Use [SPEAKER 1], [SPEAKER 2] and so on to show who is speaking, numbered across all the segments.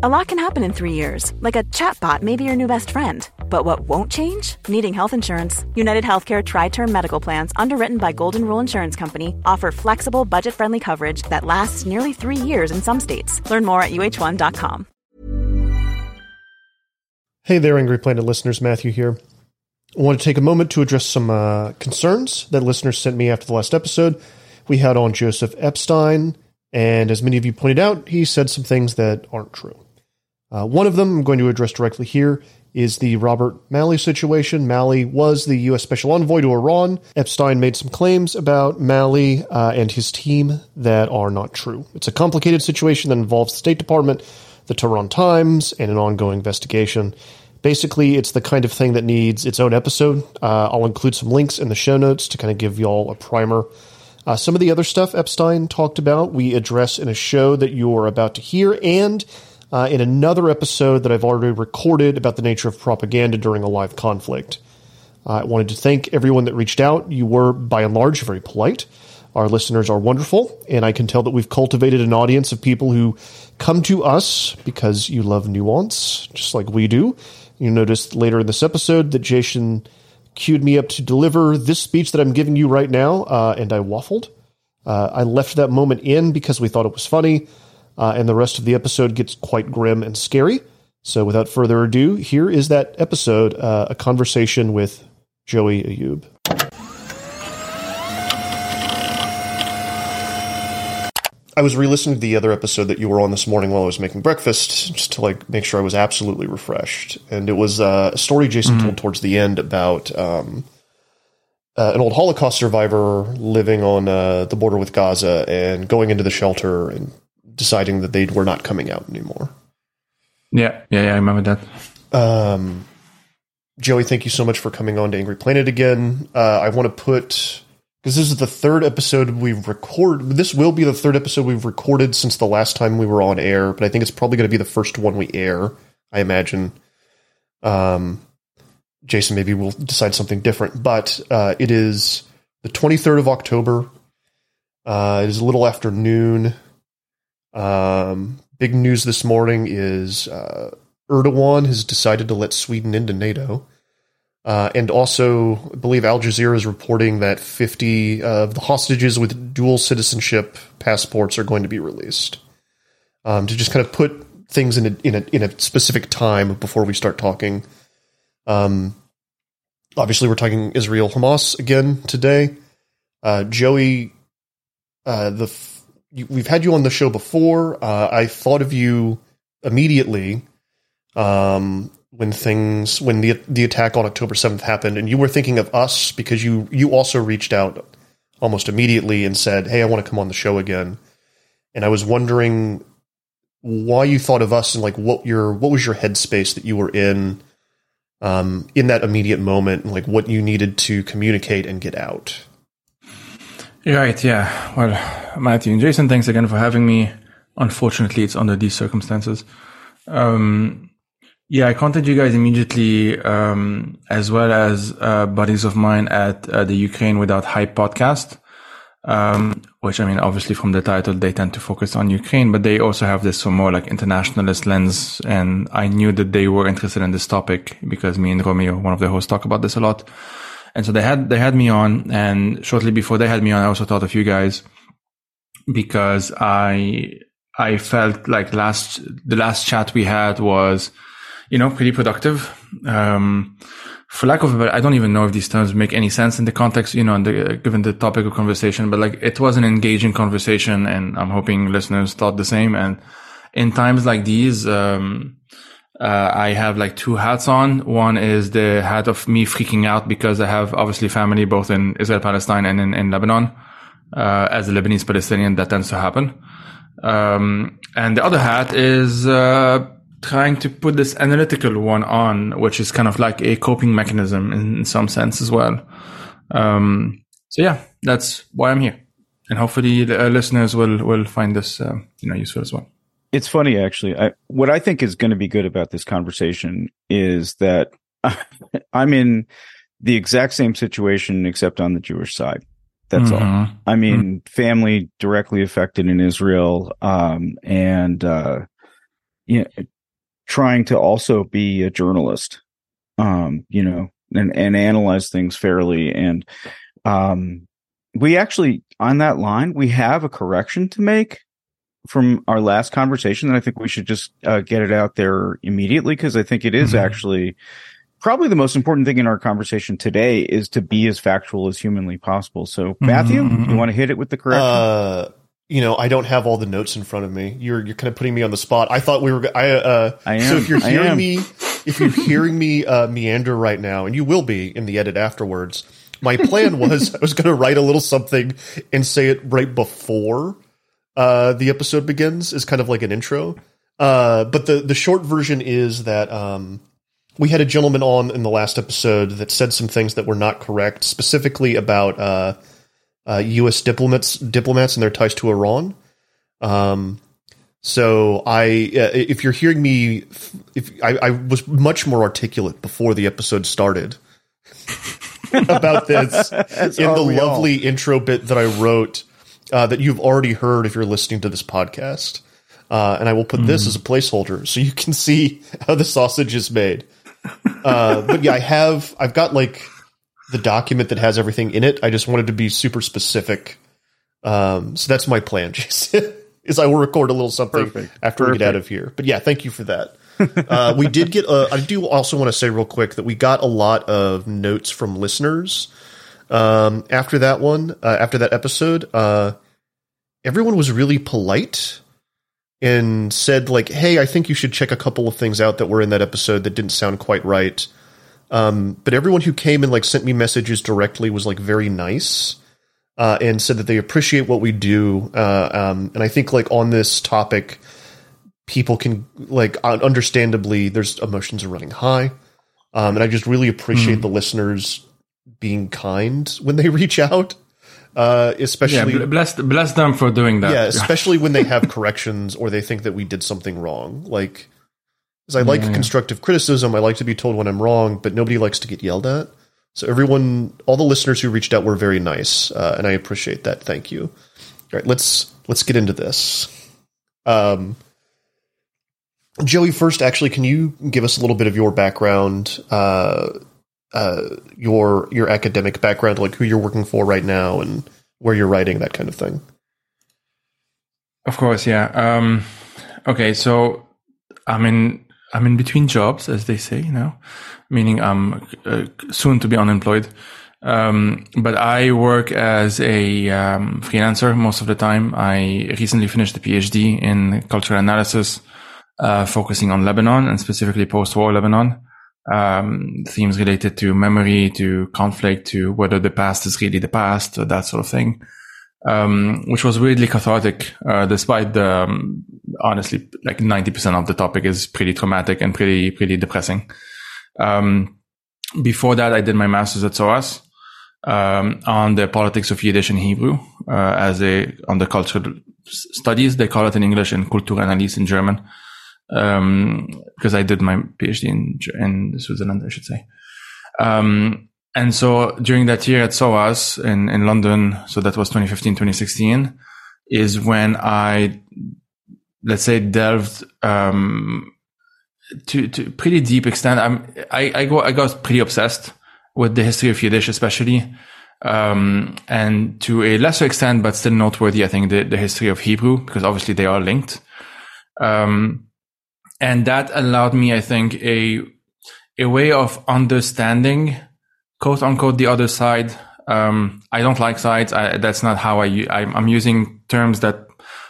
[SPEAKER 1] A lot can happen in three years, like a chatbot may be your new best friend. But what won't change? Needing health insurance. United Healthcare Tri Term Medical Plans, underwritten by Golden Rule Insurance Company, offer flexible, budget friendly coverage that lasts nearly three years in some states. Learn more at uh1.com.
[SPEAKER 2] Hey there, Angry Planet listeners. Matthew here. I want to take a moment to address some uh, concerns that listeners sent me after the last episode. We had on Joseph Epstein, and as many of you pointed out, he said some things that aren't true. Uh, one of them I'm going to address directly here is the Robert Malley situation. Malley was the U.S. Special Envoy to Iran. Epstein made some claims about Malley uh, and his team that are not true. It's a complicated situation that involves the State Department, the Tehran Times, and an ongoing investigation. Basically, it's the kind of thing that needs its own episode. Uh, I'll include some links in the show notes to kind of give y'all a primer. Uh, some of the other stuff Epstein talked about, we address in a show that you're about to hear, and uh, in another episode that I've already recorded about the nature of propaganda during a live conflict. Uh, I wanted to thank everyone that reached out. You were, by and large, very polite. Our listeners are wonderful, and I can tell that we've cultivated an audience of people who come to us because you love nuance, just like we do. You noticed later in this episode that Jason queued me up to deliver this speech that I'm giving you right now, uh, and I waffled. Uh, I left that moment in because we thought it was funny uh, and the rest of the episode gets quite grim and scary. So, without further ado, here is that episode uh, a conversation with Joey Ayoub. I was re-listening to the other episode that you were on this morning while I was making breakfast, just to like make sure I was absolutely refreshed. And it was uh, a story Jason mm-hmm. told towards the end about um, uh, an old Holocaust survivor living on uh, the border with Gaza and going into the shelter and deciding that they were not coming out anymore.
[SPEAKER 3] Yeah, yeah, yeah I remember that.
[SPEAKER 2] Um, Joey, thank you so much for coming on to Angry Planet again. Uh, I want to put because this is the third episode we've recorded. This will be the third episode we've recorded since the last time we were on air, but I think it's probably going to be the first one we air. I imagine. Um, Jason, maybe we'll decide something different, but uh, it is the 23rd of October. Uh, it is a little after noon. Um, big news this morning is uh, Erdogan has decided to let Sweden into NATO. Uh, and also, I believe Al Jazeera is reporting that 50 of the hostages with dual citizenship passports are going to be released. Um, to just kind of put things in a, in a, in a specific time before we start talking. Um, obviously, we're talking Israel Hamas again today. Uh, Joey, uh, the you, we've had you on the show before. Uh, I thought of you immediately um, when things when the the attack on October seventh happened, and you were thinking of us because you you also reached out almost immediately and said, "Hey, I want to come on the show again." And I was wondering why you thought of us and like what your what was your headspace that you were in um, in that immediate moment, and like what you needed to communicate and get out.
[SPEAKER 3] Right, yeah. Well, Matthew and Jason, thanks again for having me. Unfortunately, it's under these circumstances. Um, yeah, I contacted you guys immediately, um, as well as uh, buddies of mine at uh, the Ukraine Without Hype podcast, um, which I mean, obviously from the title, they tend to focus on Ukraine, but they also have this more like internationalist lens. And I knew that they were interested in this topic because me and Romeo, one of the hosts, talk about this a lot. And so they had, they had me on and shortly before they had me on, I also thought of you guys because I, I felt like last, the last chat we had was, you know, pretty productive. Um, for lack of a better, I don't even know if these terms make any sense in the context, you know, the, given the topic of conversation, but like it was an engaging conversation and I'm hoping listeners thought the same. And in times like these, um, uh, I have like two hats on. One is the hat of me freaking out because I have obviously family both in Israel, Palestine and in, in Lebanon. Uh, as a Lebanese Palestinian, that tends to happen. Um, and the other hat is, uh, trying to put this analytical one on, which is kind of like a coping mechanism in, in some sense as well. Um, so yeah, that's why I'm here. And hopefully the uh, listeners will, will find this, uh, you know, useful as well.
[SPEAKER 4] It's funny actually. I, what I think is going to be good about this conversation is that I'm in the exact same situation except on the Jewish side. That's mm-hmm. all. I mean, mm-hmm. family directly affected in Israel, um, and uh, you know, trying to also be a journalist, um, you know, and, and analyze things fairly. And um, we actually, on that line, we have a correction to make from our last conversation. And I think we should just uh, get it out there immediately because I think it is mm-hmm. actually probably the most important thing in our conversation today is to be as factual as humanly possible. So, Matthew, mm-hmm. you want to hit it with the correction? Uh,
[SPEAKER 2] you know, I don't have all the notes in front of me. You're you're kind of putting me on the spot. I thought we were. I uh. I am. So if you're hearing me, if you're hearing me uh, meander right now, and you will be in the edit afterwards. My plan was I was going to write a little something and say it right before uh, the episode begins, is kind of like an intro. Uh, but the the short version is that um, we had a gentleman on in the last episode that said some things that were not correct, specifically about uh, uh, U.S. diplomats diplomats and their ties to Iran. Um, so I, uh, if you're hearing me, if I, I, was much more articulate before the episode started about this in the lovely all. intro bit that I wrote uh, that you've already heard if you're listening to this podcast. Uh, and I will put mm. this as a placeholder so you can see how the sausage is made. Uh, but yeah, I have I've got like the document that has everything in it. I just wanted to be super specific. Um, so that's my plan, Jason. is I will record a little something Perfect. after Perfect. we get out of here. But yeah, thank you for that. uh, we did get. Uh, I do also want to say real quick that we got a lot of notes from listeners um, after that one. Uh, after that episode, uh, everyone was really polite and said like, "Hey, I think you should check a couple of things out that were in that episode that didn't sound quite right." Um, but everyone who came and like sent me messages directly was like very nice uh, and said that they appreciate what we do. Uh, um, and I think like on this topic, people can like understandably there's emotions are running high, um, and I just really appreciate mm. the listeners being kind when they reach out. Uh, especially
[SPEAKER 3] yeah, bless bless them for doing that.
[SPEAKER 2] Yeah, especially when they have corrections or they think that we did something wrong. Like, because I like yeah, constructive criticism, I like to be told when I'm wrong, but nobody likes to get yelled at. So everyone, all the listeners who reached out were very nice, uh, and I appreciate that. Thank you. All right, let's let's get into this. Um, Joey, first, actually, can you give us a little bit of your background? Uh, uh, your your academic background, like who you're working for right now and where you're writing, that kind of thing.
[SPEAKER 3] Of course, yeah. Um, okay, so I'm in I'm in between jobs, as they say, you know, meaning I'm uh, soon to be unemployed. Um, but I work as a um, freelancer most of the time. I recently finished a PhD in cultural analysis, uh, focusing on Lebanon and specifically post-war Lebanon um, themes related to memory, to conflict, to whether the past is really the past, that sort of thing. Um, which was weirdly cathartic, uh, despite the, um, honestly, like 90% of the topic is pretty traumatic and pretty, pretty depressing. Um, before that, I did my master's at SOAS, um, on the politics of Yiddish and Hebrew, uh, as a, on the cultural studies. They call it in English and Kulturanalyse in German um, because I did my PhD in, in Switzerland, I should say. Um, and so during that year at SOAS in, in London, so that was 2015, 2016, is when I, let's say, delved, um, to, to pretty deep extent. I'm, I, I, go, I got pretty obsessed with the history of Yiddish, especially. Um, and to a lesser extent, but still noteworthy, I think the, the history of Hebrew, because obviously they are linked. Um, and that allowed me, I think, a a way of understanding, quote unquote, the other side. Um, I don't like sides. I, that's not how I, I. am using terms that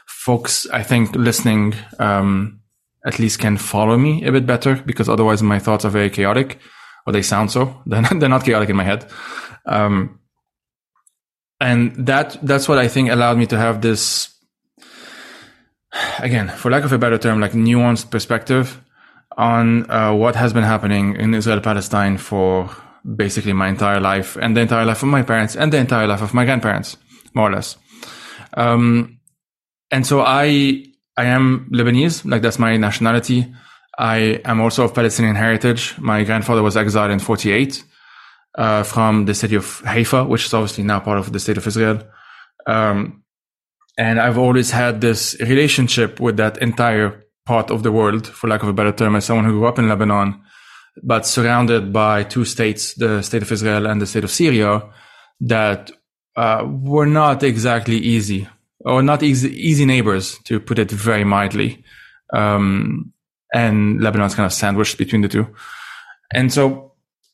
[SPEAKER 3] folks, I think, listening, um, at least can follow me a bit better because otherwise my thoughts are very chaotic, or they sound so. They're not, they're not chaotic in my head. Um, and that that's what I think allowed me to have this again, for lack of a better term, like nuanced perspective on uh, what has been happening in Israel Palestine for basically my entire life and the entire life of my parents and the entire life of my grandparents, more or less. Um, and so I I am Lebanese, like that's my nationality. I am also of Palestinian heritage. My grandfather was exiled in 48 uh, from the city of Haifa, which is obviously now part of the state of Israel. Um, and I've always had this relationship with that entire part of the world, for lack of a better term, as someone who grew up in Lebanon, but surrounded by two states, the state of Israel and the state of Syria, that uh, were not exactly easy or not easy, easy neighbors, to put it very mildly. Um, and Lebanon's kind of sandwiched between the two. And so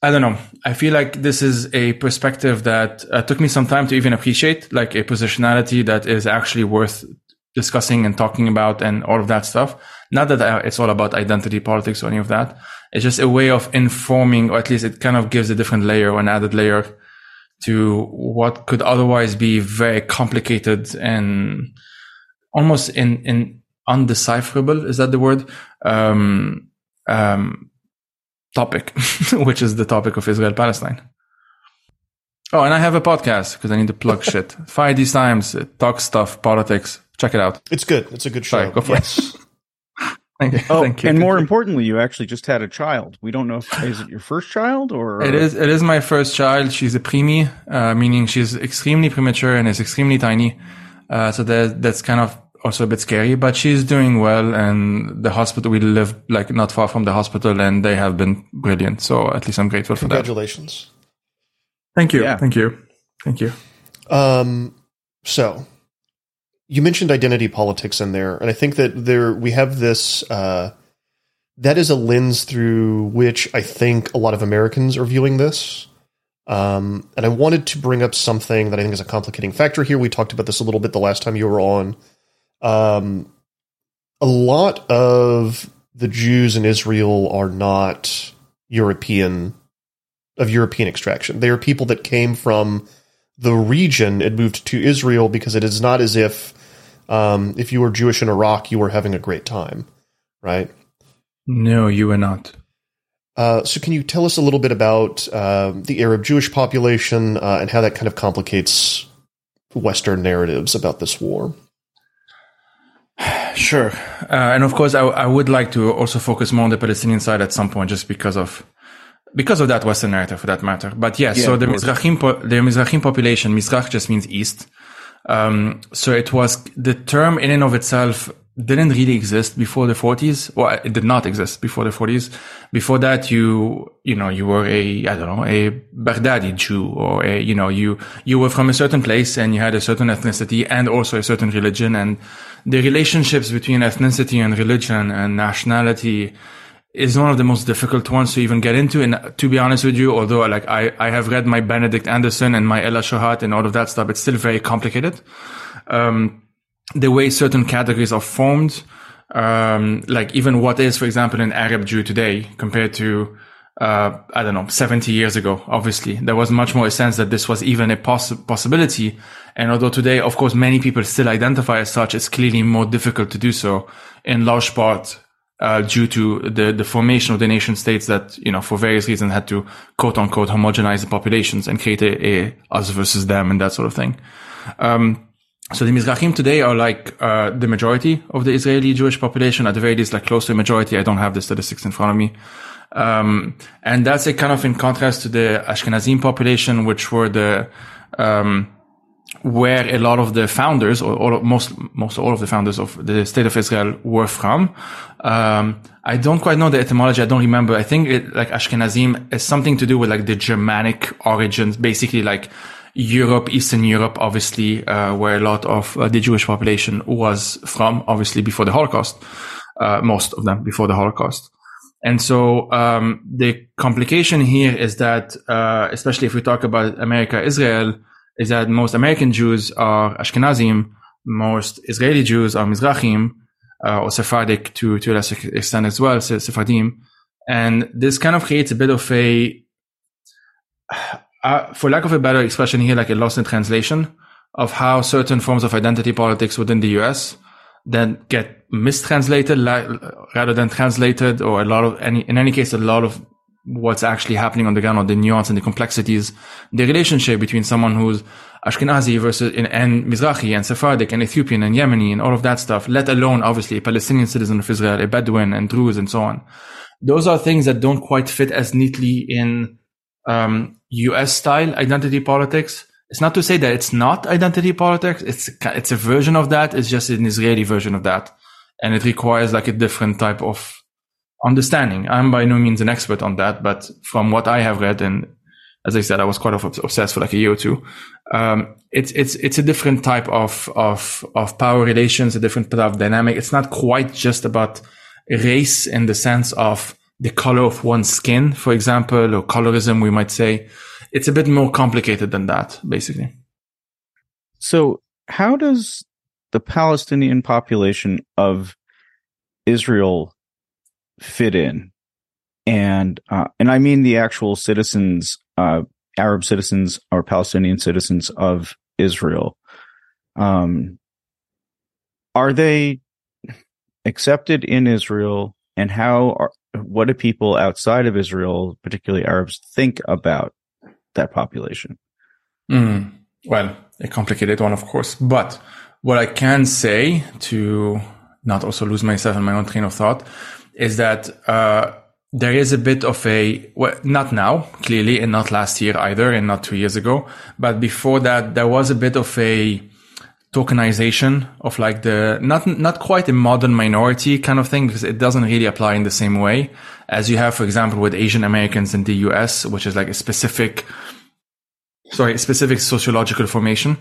[SPEAKER 3] I don't know. I feel like this is a perspective that uh, took me some time to even appreciate, like a positionality that is actually worth discussing and talking about and all of that stuff. Not that uh, it's all about identity politics or any of that. It's just a way of informing, or at least it kind of gives a different layer or an added layer to what could otherwise be very complicated and almost in, in undecipherable. Is that the word? Um, um, topic, which is the topic of Israel Palestine. Oh, and I have a podcast because I need to plug shit. Fire These Times, talk stuff, politics. Check it out.
[SPEAKER 2] It's good. It's a good show.
[SPEAKER 3] Sorry, go for
[SPEAKER 2] yes.
[SPEAKER 3] it. Thank you.
[SPEAKER 4] Oh,
[SPEAKER 3] Thank you.
[SPEAKER 4] and more importantly, you actually just had a child. We don't know if is it your first child or
[SPEAKER 3] It is. It is my first child. She's a preemie, uh, meaning she's extremely premature and is extremely tiny. Uh, so that that's kind of also a bit scary. But she's doing well, and the hospital we live like not far from the hospital, and they have been brilliant. So at least I'm grateful for that.
[SPEAKER 2] Congratulations.
[SPEAKER 3] Thank you.
[SPEAKER 4] Yeah.
[SPEAKER 3] Thank you. Thank you.
[SPEAKER 2] Um, so you mentioned identity politics in there, and I think that there we have this. Uh, that is a lens through which I think a lot of Americans are viewing this. Um, and I wanted to bring up something that I think is a complicating factor here. We talked about this a little bit the last time you were on. Um, a lot of the Jews in Israel are not European of European extraction. They are people that came from the region and moved to Israel because it is not as if um, if you were Jewish in Iraq, you were having a great time, right?
[SPEAKER 3] No, you were not.
[SPEAKER 2] Uh, so, can you tell us a little bit about uh, the Arab Jewish population uh, and how that kind of complicates Western narratives about this war?
[SPEAKER 3] Sure. Uh, and of course, I, I would like to also focus more on the Palestinian side at some point, just because of because of that Western narrative, for that matter. But yes,
[SPEAKER 4] Yeah,
[SPEAKER 3] so the. Mizrahim, po- the Mizrahim population, Mizrach just means east. Um, so it was the term in and of itself didn't really exist before the 40s. Well, it did not exist before the 40s. Before that, you, you know, you were a, I don't know, a Baghdadi Jew or a, you know, you, you were from a certain place and you had a certain ethnicity and also a certain religion and the relationships between ethnicity and religion and nationality is one of the most difficult ones to even get into. And to be honest with you, although like I, I have read my Benedict Anderson and my Ella Shohat and all of that stuff, it's still very complicated. Um, the way certain categories are formed, um, like even what is, for example, an Arab Jew today compared to, uh, I don't know, 70 years ago, obviously, there was much more a sense that this was even a poss- possibility. And although today, of course, many people still identify as such, it's clearly more difficult to do so in large part, uh, due to the, the formation of the nation states that, you know, for various reasons had to quote unquote homogenize the populations and create a, a us versus them and that sort of thing. Um, so the Mizrahim today are like uh, the majority of the Israeli Jewish population, at the very least, like close to a majority. I don't have the statistics in front of me. Um, and that's a kind of in contrast to the Ashkenazim population, which were the, um, where a lot of the founders, or all of, most, most all of the founders of the state of Israel were from. Um, I don't quite know the etymology. I don't remember. I think it, like Ashkenazim is something to do with like the Germanic origins, basically like Europe, Eastern Europe, obviously, uh, where a lot of uh, the Jewish population was from, obviously before the Holocaust, uh, most of them before the Holocaust. And so um, the complication here is that, uh, especially if we talk about America, Israel, is that most American Jews are Ashkenazim, most Israeli Jews are Mizrahim, uh, or Sephardic to, to a lesser extent as well, Sephardim. And this kind of creates a bit of a, uh, for lack of a better expression here, like a lost in translation of how certain forms of identity politics within the US then get mistranslated rather than translated or a lot of any, in any case, a lot of what's actually happening on the ground or the nuance and the complexities, the relationship between someone who's Ashkenazi versus in, and Mizrahi and Sephardic and Ethiopian and Yemeni and all of that stuff, let alone obviously a Palestinian citizen of Israel, a Bedouin and Druze and so on. Those are things that don't quite fit as neatly in um, US style identity politics. It's not to say that it's not identity politics. It's it's a version of that. It's just an Israeli version of that, and it requires like a different type of understanding. I'm by no means an expert on that, but from what I have read, and as I said, I was quite obsessed for like a year or two. Um, it's it's it's a different type of of of power relations, a different type of dynamic. It's not quite just about race in the sense of the color of one's skin, for example, or colorism, we might say. It's a bit more complicated than that, basically.
[SPEAKER 4] So, how does the Palestinian population of Israel fit in? And uh, and I mean the actual citizens, uh, Arab citizens or Palestinian citizens of Israel. Um, are they accepted in Israel, and how are, what do people outside of Israel, particularly Arabs, think about that population?
[SPEAKER 3] Mm, well, a complicated one, of course. But what I can say to not also lose myself in my own train of thought is that uh, there is a bit of a well, not now clearly, and not last year either, and not two years ago, but before that, there was a bit of a tokenization of like the not not quite a model minority kind of thing because it doesn't really apply in the same way as you have for example with Asian Americans in the US which is like a specific sorry a specific sociological formation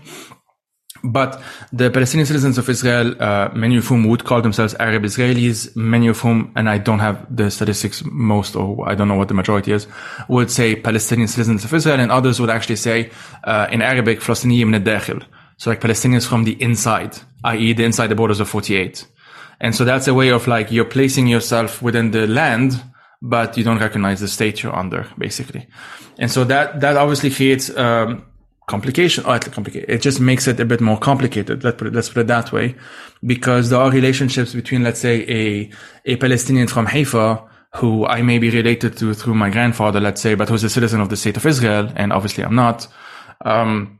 [SPEAKER 3] but the Palestinian citizens of Israel, uh, many of whom would call themselves Arab Israelis, many of whom, and I don't have the statistics most, or I don't know what the majority is, would say Palestinian citizens of Israel, and others would actually say uh, in Arabic, al so like Palestinians from the inside, i.e. the inside the borders of 48. And so that's a way of like you're placing yourself within the land, but you don't recognize the state you're under, basically. And so that, that obviously creates, um, complication, or complicated. It just makes it a bit more complicated. Let's put it, let's put it that way, because there are relationships between, let's say, a, a Palestinian from Haifa who I may be related to through my grandfather, let's say, but who's a citizen of the state of Israel. And obviously I'm not. Um,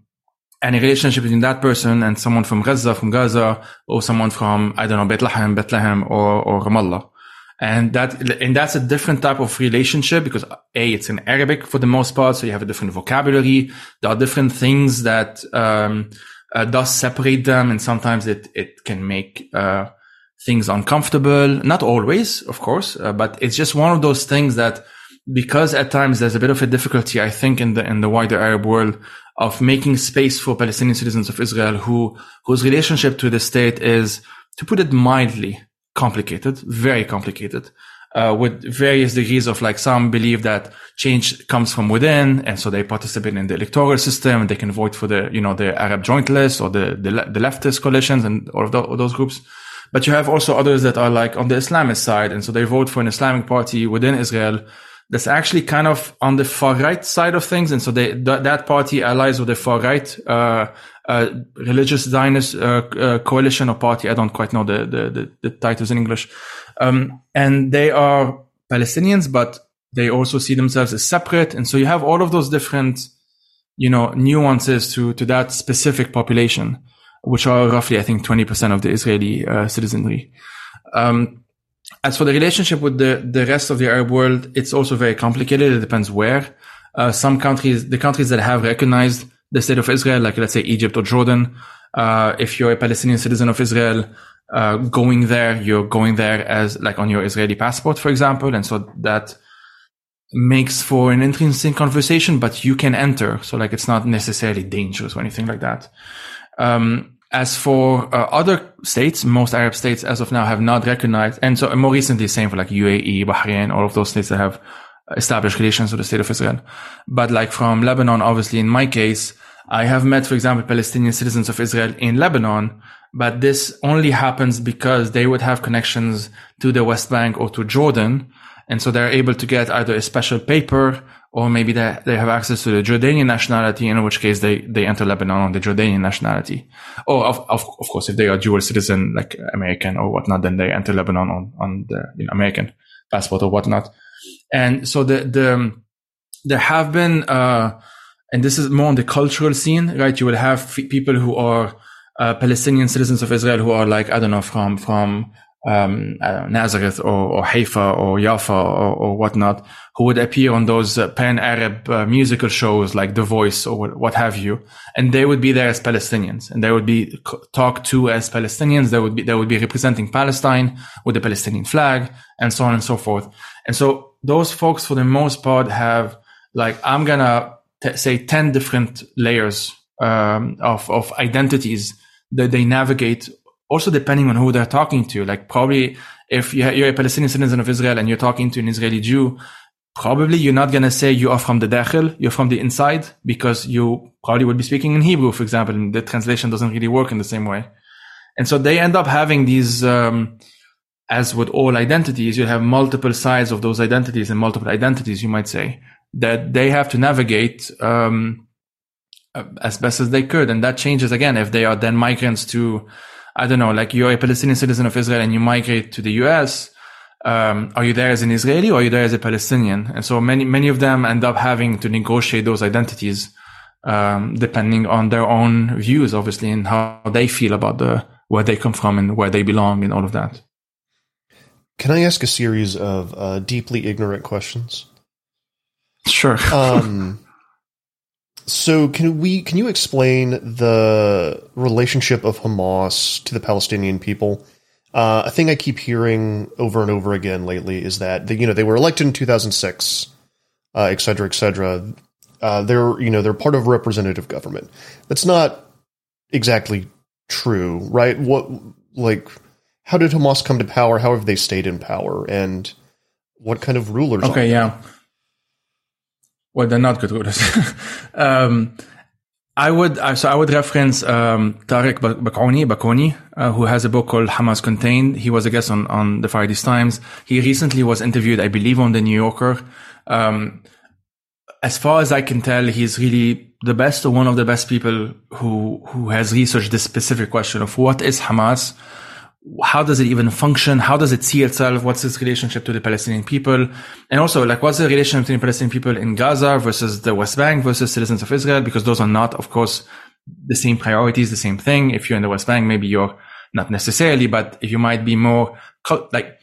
[SPEAKER 3] any relationship between that person and someone from Gaza, from Gaza, or someone from, I don't know, Bethlehem, Bethlehem, or, or Ramallah. And that, and that's a different type of relationship because A, it's in Arabic for the most part. So you have a different vocabulary. There are different things that, um, uh, does separate them. And sometimes it, it can make, uh, things uncomfortable. Not always, of course, uh, but it's just one of those things that because at times there's a bit of a difficulty, I think, in the, in the wider Arab world of making space for Palestinian citizens of Israel who, whose relationship to the state is, to put it mildly, complicated, very complicated. Uh, with various degrees of like some believe that change comes from within and so they participate in the electoral system and they can vote for the you know the arab joint list or the the, the leftist coalitions and all of, the, all those groups but you have also others that are like on the islamist side and so they vote for an islamic party within israel that's actually kind of on the far right side of things. And so they, th- that party allies with the far right, uh, religious Zionist, uh, uh, coalition or party. I don't quite know the, the, the, the titles in English. Um, and they are Palestinians, but they also see themselves as separate. And so you have all of those different, you know, nuances to, to that specific population, which are roughly, I think, 20% of the Israeli, uh, citizenry. Um, as for the relationship with the, the rest of the Arab world, it's also very complicated. It depends where. Uh, some countries, the countries that have recognized the state of Israel, like let's say Egypt or Jordan, uh, if you're a Palestinian citizen of Israel, uh, going there, you're going there as like on your Israeli passport, for example. And so that makes for an interesting conversation, but you can enter. So like it's not necessarily dangerous or anything like that. Um, as for uh, other states, most Arab states as of now have not recognized, and so more recently, same for like UAE, Bahrain, all of those states that have established relations with the state of Israel. But like from Lebanon, obviously, in my case, I have met, for example, Palestinian citizens of Israel in Lebanon, but this only happens because they would have connections to the West Bank or to Jordan. And so they're able to get either a special paper or maybe they, they have access to the Jordanian nationality, in which case they, they enter Lebanon on the Jordanian nationality. Or of, of, of course, if they are dual citizen, like American or whatnot, then they enter Lebanon on, on the you know, American passport or whatnot. And so the, the, there have been, uh, and this is more on the cultural scene, right? You will have f- people who are uh, Palestinian citizens of Israel who are like I don't know from from um, uh, Nazareth or, or, Haifa or Jaffa or, or, whatnot, who would appear on those uh, pan-Arab uh, musical shows like The Voice or what, what, have you, and they would be there as Palestinians, and they would be talked to as Palestinians. They would be they would be representing Palestine with the Palestinian flag and so on and so forth. And so those folks, for the most part, have like I'm gonna t- say ten different layers um, of of identities that they navigate also depending on who they're talking to. Like probably if you're a Palestinian citizen of Israel and you're talking to an Israeli Jew, probably you're not going to say you are from the dakhil, you're from the inside, because you probably would be speaking in Hebrew, for example, and the translation doesn't really work in the same way. And so they end up having these, um, as with all identities, you have multiple sides of those identities and multiple identities, you might say, that they have to navigate, um, as best as they could. And that changes again if they are then migrants to I don't know, like you're a Palestinian citizen of Israel and you migrate to the US. Um, are you there as an Israeli or are you there as a Palestinian? And so many, many of them end up having to negotiate those identities, um, depending on their own views, obviously, and how they feel about the, where they come from and where they belong and all of that.
[SPEAKER 2] Can I ask a series of uh, deeply ignorant questions?
[SPEAKER 3] Sure.
[SPEAKER 2] um, so can we can you explain the relationship of Hamas to the Palestinian people? Uh, a thing I keep hearing over and over again lately is that they, you know they were elected in 2006, uh, et cetera, et cetera. Uh, they're you know they're part of representative government. That's not exactly true, right? What like how did Hamas come to power? How have they stayed in power? And what kind of rulers?
[SPEAKER 3] Okay, yeah. Well, they're not good rulers. um, I would so I would reference um, Tareq Baconi, Baconi, uh, who has a book called Hamas Contained. He was a guest on on the Fire These Times. He recently was interviewed, I believe, on the New Yorker. Um, as far as I can tell, he's really the best or one of the best people who who has researched this specific question of what is Hamas how does it even function? How does it see itself? What's its relationship to the Palestinian people? And also, like, what's the relationship between Palestinian people in Gaza versus the West Bank versus citizens of Israel? Because those are not, of course, the same priorities, the same thing. If you're in the West Bank, maybe you're not necessarily, but if you might be more like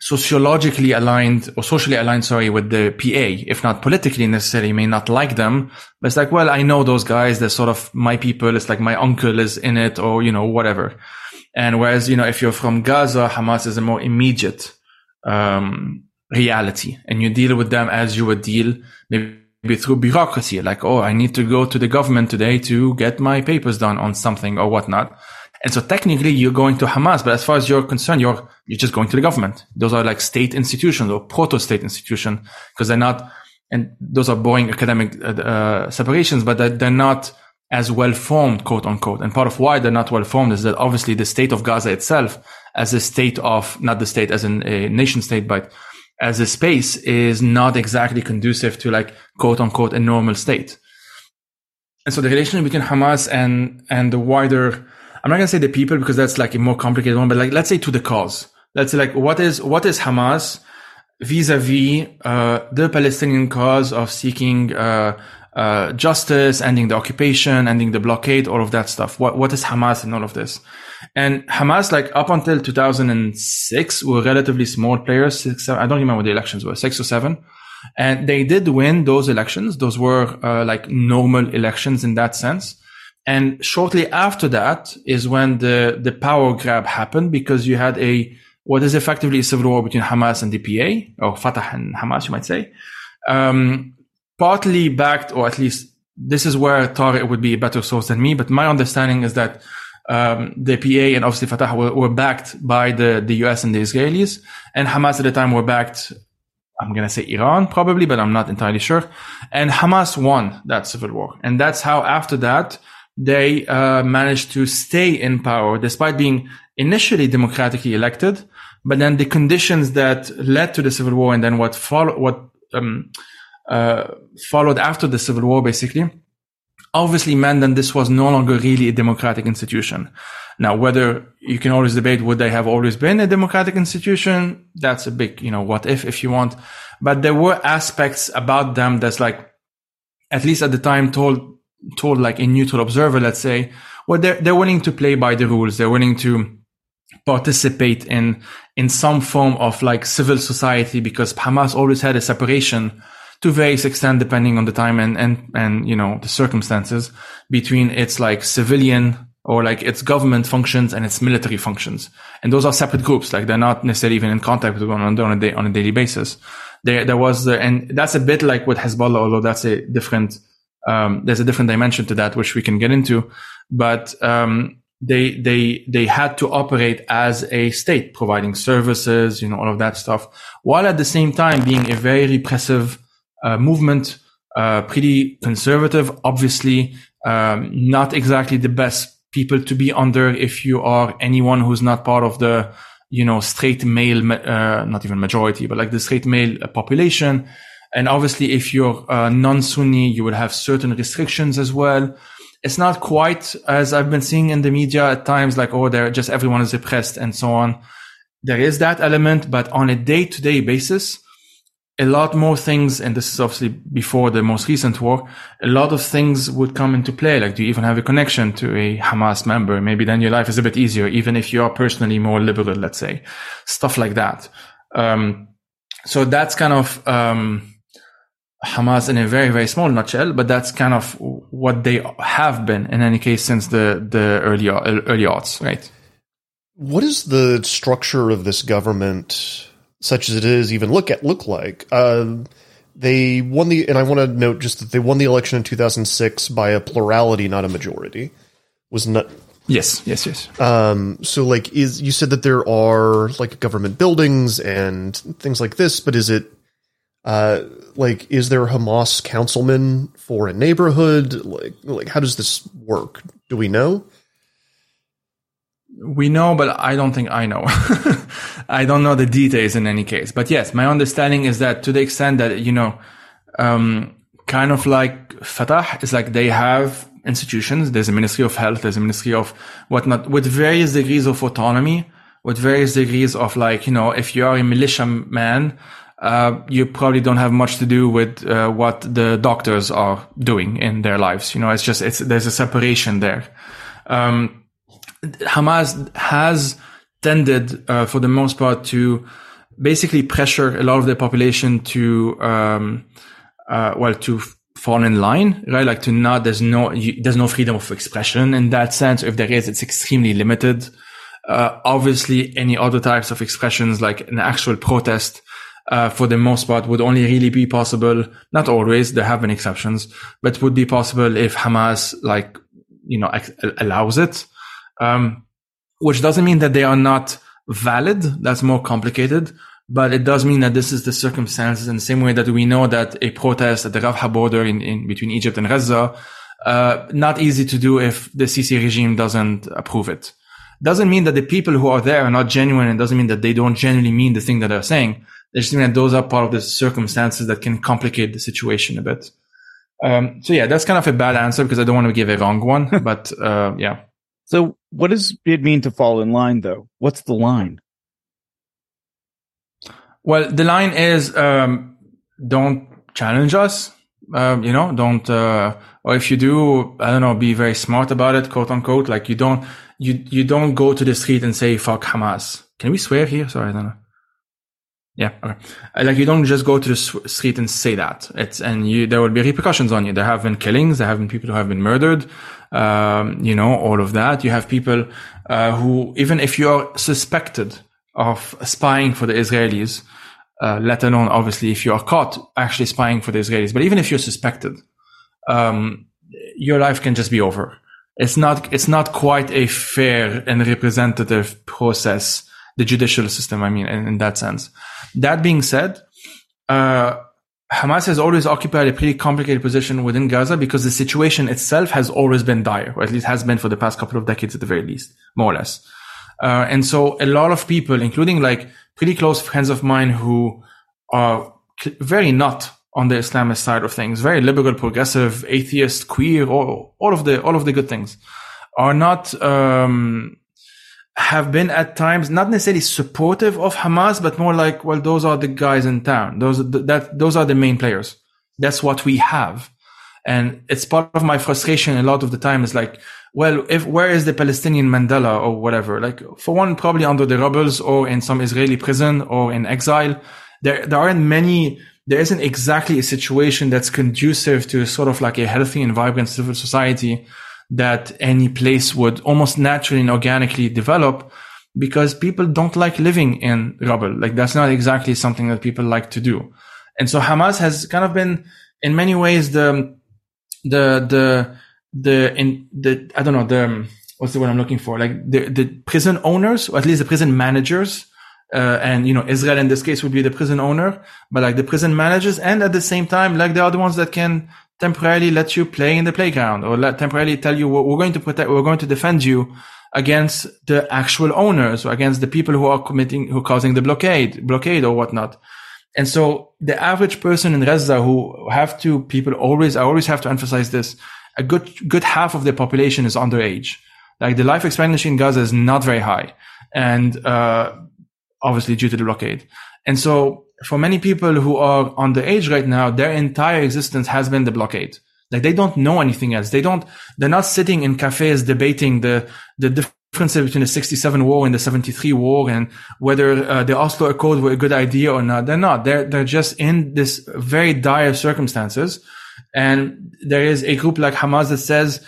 [SPEAKER 3] sociologically aligned or socially aligned, sorry, with the PA, if not politically necessarily, may not like them. But it's like, well, I know those guys. They're sort of my people. It's like my uncle is in it or, you know, whatever. And whereas, you know, if you're from Gaza, Hamas is a more immediate, um, reality and you deal with them as you would deal maybe through bureaucracy. Like, oh, I need to go to the government today to get my papers done on something or whatnot. And so technically you're going to Hamas, but as far as you're concerned, you're, you're just going to the government. Those are like state institutions or proto-state institution because they're not, and those are boring academic uh, uh, separations, but they're, they're not as well formed, quote unquote. And part of why they're not well formed is that obviously the state of Gaza itself, as a state of, not the state as in a nation state, but as a space is not exactly conducive to like, quote unquote, a normal state. And so the relationship between Hamas and, and the wider, I'm not going to say the people because that's like a more complicated one, but like, let's say to the cause. Let's say like, what is, what is Hamas vis-a-vis, uh, the Palestinian cause of seeking, uh, uh, justice, ending the occupation, ending the blockade, all of that stuff. What what is Hamas in all of this? And Hamas, like up until 2006, were relatively small players. Six, seven, I don't remember what the elections were, six or seven, and they did win those elections. Those were uh, like normal elections in that sense. And shortly after that is when the the power grab happened because you had a what is effectively a civil war between Hamas and DPA or Fatah and Hamas, you might say. Um, partly backed, or at least this is where Tareq would be a better source than me. But my understanding is that um, the PA and obviously Fatah were, were, backed by the, the US and the Israelis, and Hamas at the time were backed. I'm gonna say Iran probably, but I'm not entirely sure. And Hamas won that civil war, and that's how after that they uh, managed to stay in power despite being initially democratically elected. But then the conditions that led to the civil war and then what followed, what um, uh, followed after the civil war, basically, obviously meant that this was no longer really a democratic institution. Now, whether you can always debate would they have always been a democratic institution, that's a big, you know, what if, if you want. But there were aspects about them that's like, at least at the time, told told like a neutral observer, let's say, well, they're they're willing to play by the rules. They're willing to participate in in some form of like civil society because Hamas always had a separation to various extent depending on the time and and and you know the circumstances between its like civilian or like its government functions and its military functions. And those are separate groups. Like they're not necessarily even in contact with one another on a day on a daily basis. There there was the, and that's a bit like with Hezbollah although that's a different um, there's a different dimension to that which we can get into. But um, they they they had to operate as a state providing services you know all of that stuff while at the same time being a very repressive movement uh, pretty conservative obviously um, not exactly the best people to be under if you are anyone who's not part of the you know straight male uh, not even majority but like the straight male population and obviously if you're uh, non-sunni you would have certain restrictions as well it's not quite as I've been seeing in the media at times, like, oh, they're just everyone is oppressed and so on. There is that element, but on a day to day basis, a lot more things, and this is obviously before the most recent war, a lot of things would come into play. Like, do you even have a connection to a Hamas member? Maybe then your life is a bit easier, even if you are personally more liberal, let's say. Stuff like that. Um, so that's kind of, um, Hamas in a very, very small nutshell, but that's kind of what they have been in any case since the, the early, early aughts, right?
[SPEAKER 2] What is the structure of this government, such as it is, even look at look like? Uh, they won the, and I want to note just that they won the election in 2006 by a plurality, not a majority. Was not
[SPEAKER 3] Yes, yes, yes.
[SPEAKER 2] Um, so like is you said that there are like government buildings and things like this, but is it uh, like, is there a Hamas councilman for a neighborhood? Like, like, how does this work? Do we know?
[SPEAKER 3] We know, but I don't think I know. I don't know the details in any case. But yes, my understanding is that to the extent that, you know, um, kind of like Fatah is like they have institutions. There's a Ministry of Health. There's a Ministry of whatnot with various degrees of autonomy, with various degrees of like, you know, if you are a militia man, uh, you probably don't have much to do with uh, what the doctors are doing in their lives. You know, it's just it's there's a separation there. Um, Hamas has tended, uh, for the most part, to basically pressure a lot of the population to, um, uh, well, to fall in line, right? Like to not, there's no, you, there's no freedom of expression in that sense. If there is, it's extremely limited. Uh, obviously, any other types of expressions, like an actual protest, uh, for the most part would only really be possible. Not always. There have been exceptions, but would be possible if Hamas, like, you know, allows it. Um, which doesn't mean that they are not valid. That's more complicated, but it does mean that this is the circumstances in the same way that we know that a protest at the Rafah border in, in between Egypt and Gaza, uh, not easy to do if the Sisi regime doesn't approve it. Doesn't mean that the people who are there are not genuine. It doesn't mean that they don't genuinely mean the thing that they're saying. I just think that those are part of the circumstances that can complicate the situation a bit. Um, so yeah, that's kind of a bad answer because I don't want to give a wrong one, but uh, yeah.
[SPEAKER 4] So what does it mean to fall in line though? What's the line?
[SPEAKER 3] Well, the line is um, don't challenge us. Um, you know, don't, uh, or if you do, I don't know, be very smart about it, quote unquote. Like you don't, you, you don't go to the street and say, fuck Hamas. Can we swear here? Sorry, I don't know. Yeah. Okay. Uh, like you don't just go to the street and say that. It's and you there will be repercussions on you. There have been killings. There have been people who have been murdered. Um, you know all of that. You have people uh, who even if you are suspected of spying for the Israelis, uh, let alone obviously if you are caught actually spying for the Israelis, but even if you're suspected, um, your life can just be over. It's not. It's not quite a fair and representative process the judicial system. I mean, in, in that sense. That being said, uh, Hamas has always occupied a pretty complicated position within Gaza because the situation itself has always been dire, or at least has been for the past couple of decades at the very least, more or less. Uh, and so a lot of people, including like pretty close friends of mine who are very not on the Islamist side of things, very liberal, progressive, atheist, queer, all, all of the, all of the good things are not, um, have been at times not necessarily supportive of Hamas, but more like, well, those are the guys in town. Those the, that those are the main players. That's what we have. And it's part of my frustration a lot of the time is like, well, if where is the Palestinian Mandela or whatever? Like for one, probably under the rebels or in some Israeli prison or in exile. There, there aren't many, there isn't exactly a situation that's conducive to sort of like a healthy and vibrant civil society that any place would almost naturally and organically develop because people don't like living in rubble. Like that's not exactly something that people like to do. And so Hamas has kind of been in many ways the, the, the, the in the I don't know the what's the word I'm looking for like the the prison owners or at least the prison managers uh, and you know Israel in this case would be the prison owner but like the prison managers and at the same time like they are the ones that can temporarily let you play in the playground or let temporarily tell you we're going to protect we're going to defend you against the actual owners or against the people who are committing who are causing the blockade blockade or whatnot and so the average person in Gaza who have to people always I always have to emphasize this a good good half of the population is underage. Like the life expectancy in Gaza is not very high, and uh, obviously due to the blockade. And so, for many people who are on the underage right now, their entire existence has been the blockade. Like they don't know anything else. They don't. They're not sitting in cafes debating the the difference between the 67 war and the 73 war and whether uh, the Oslo Accord were a good idea or not. They're not. They're they're just in this very dire circumstances and there is a group like Hamas that says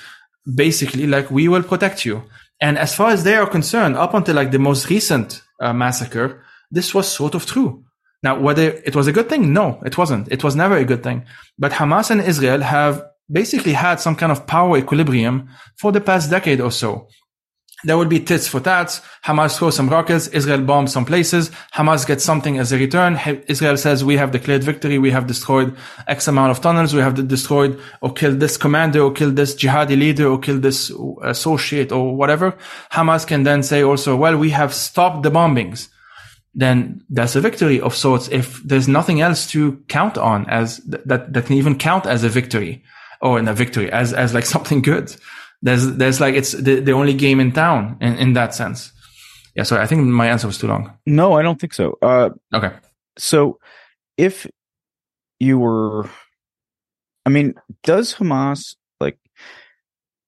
[SPEAKER 3] basically like, we will protect you. And as far as they are concerned, up until like the most recent uh, massacre, this was sort of true. Now, whether it was a good thing? No, it wasn't. It was never a good thing. But Hamas and Israel have basically had some kind of power equilibrium for the past decade or so there will be tits for tats. Hamas throws some rockets. Israel bombs some places. Hamas gets something as a return. Israel says, we have declared victory. We have destroyed X amount of tunnels. We have destroyed or killed this commander or killed this jihadi leader or killed this uh, associate or whatever. Hamas can then say also, well, we have stopped the bombings. Then that's a victory of sorts. If there's nothing else to count on as that, that can even count as a victory or in a victory as, as like something good. There's there's like it's the, the only game in town in, in that sense. Yeah, sorry, I think my answer was too long.
[SPEAKER 4] No, I don't think so. Uh,
[SPEAKER 3] okay.
[SPEAKER 4] So if you were I mean, does Hamas like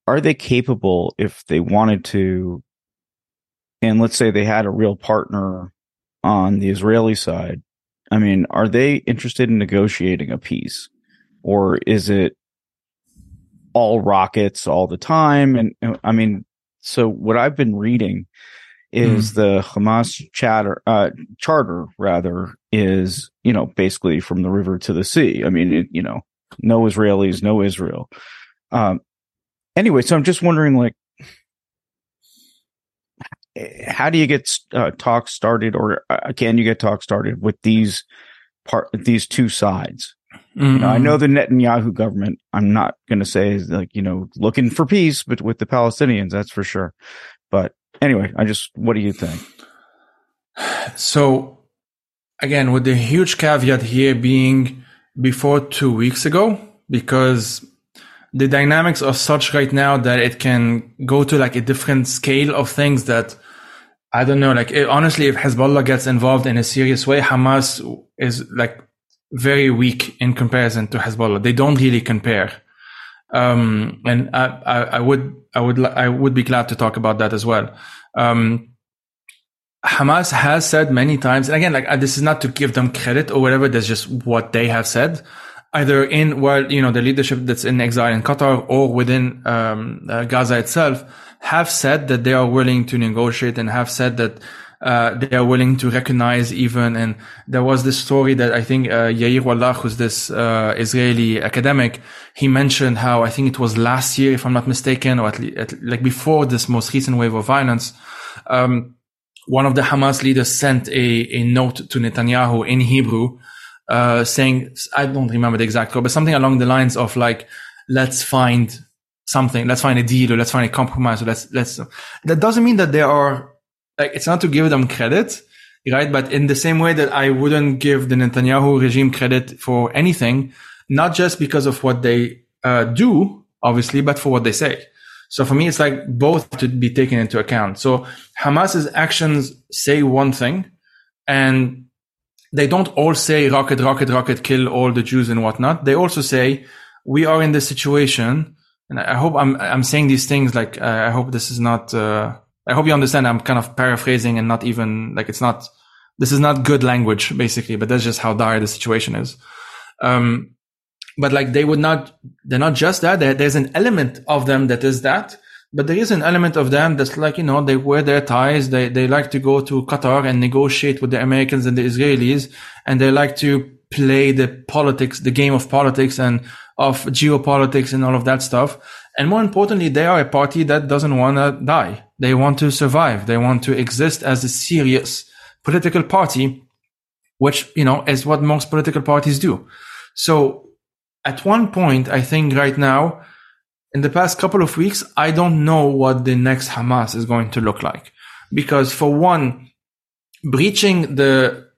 [SPEAKER 4] are they capable if they wanted to and let's say they had a real partner on the Israeli side, I mean, are they interested in negotiating a peace? Or is it all rockets all the time. And I mean, so what I've been reading is mm. the Hamas chatter, uh, charter rather is, you know, basically from the river to the sea. I mean, it, you know, no Israelis, no Israel. Um, anyway, so I'm just wondering, like, how do you get uh, talks started, or uh, can you get talks started with these part these two sides? Mm-hmm. You know, I know the Netanyahu government. I'm not going to say is like you know looking for peace, but with the Palestinians, that's for sure. But anyway, I just what do you think?
[SPEAKER 3] So again, with the huge caveat here being before two weeks ago, because the dynamics are such right now that it can go to like a different scale of things that I don't know. Like it, honestly, if Hezbollah gets involved in a serious way, Hamas is like very weak in comparison to Hezbollah. They don't really compare. Um, and I, I, I, would, I would, I would be glad to talk about that as well. Um, Hamas has said many times, and again, like uh, this is not to give them credit or whatever. That's just what they have said, either in well, you know, the leadership that's in exile in Qatar or within um, uh, Gaza itself, have said that they are willing to negotiate and have said that uh, they are willing to recognize even. And there was this story that I think uh, Yair Wallach, who's this uh, Israeli academic, he mentioned how I think it was last year, if I'm not mistaken, or at, least, like before this most recent wave of violence. Um, one of the Hamas leaders sent a, a note to Netanyahu in Hebrew, uh, saying, I don't remember the exact quote, but something along the lines of like, let's find something, let's find a deal or let's find a compromise or let's, let's, that doesn't mean that there are like it's not to give them credit, right? But in the same way that I wouldn't give the Netanyahu regime credit for anything, not just because of what they uh, do, obviously, but for what they say. So for me, it's like both to be taken into account. So Hamas's actions say one thing and they don't all say rocket, rocket, rocket, kill all the Jews and whatnot. They also say we are in this situation, and I hope I'm I'm saying these things like I hope this is not. Uh, I hope you understand. I'm kind of paraphrasing and not even like it's not. This is not good language, basically, but that's just how dire the situation is. Um, but like they would not. They're not just that. there's an element of them that is that. But there is an element of them that's like, you know, they wear their ties. They, they like to go to Qatar and negotiate with the Americans and the Israelis. And they like to play the politics, the game of politics and of geopolitics and all of that stuff. And more importantly, they are a party that doesn't want to die. They want to survive. They want to exist as a serious political party, which, you know, is what most political parties do. So at one point, I think right now, in the past couple of weeks, I don't know what the next Hamas is going to look like. Because for one, breaching the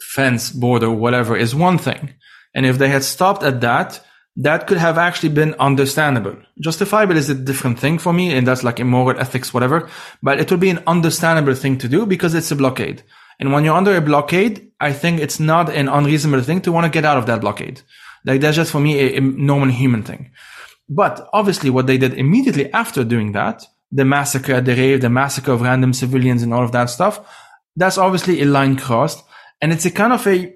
[SPEAKER 3] fence, border, whatever is one thing. And if they had stopped at that, that could have actually been understandable. Justifiable is a different thing for me, and that's like immoral ethics, whatever. But it would be an understandable thing to do because it's a blockade. And when you're under a blockade, I think it's not an unreasonable thing to want to get out of that blockade. Like that's just for me a, a normal human thing. But obviously what they did immediately after doing that, the massacre at the rave, the massacre of random civilians and all of that stuff, that's obviously a line crossed. And it's a kind of a,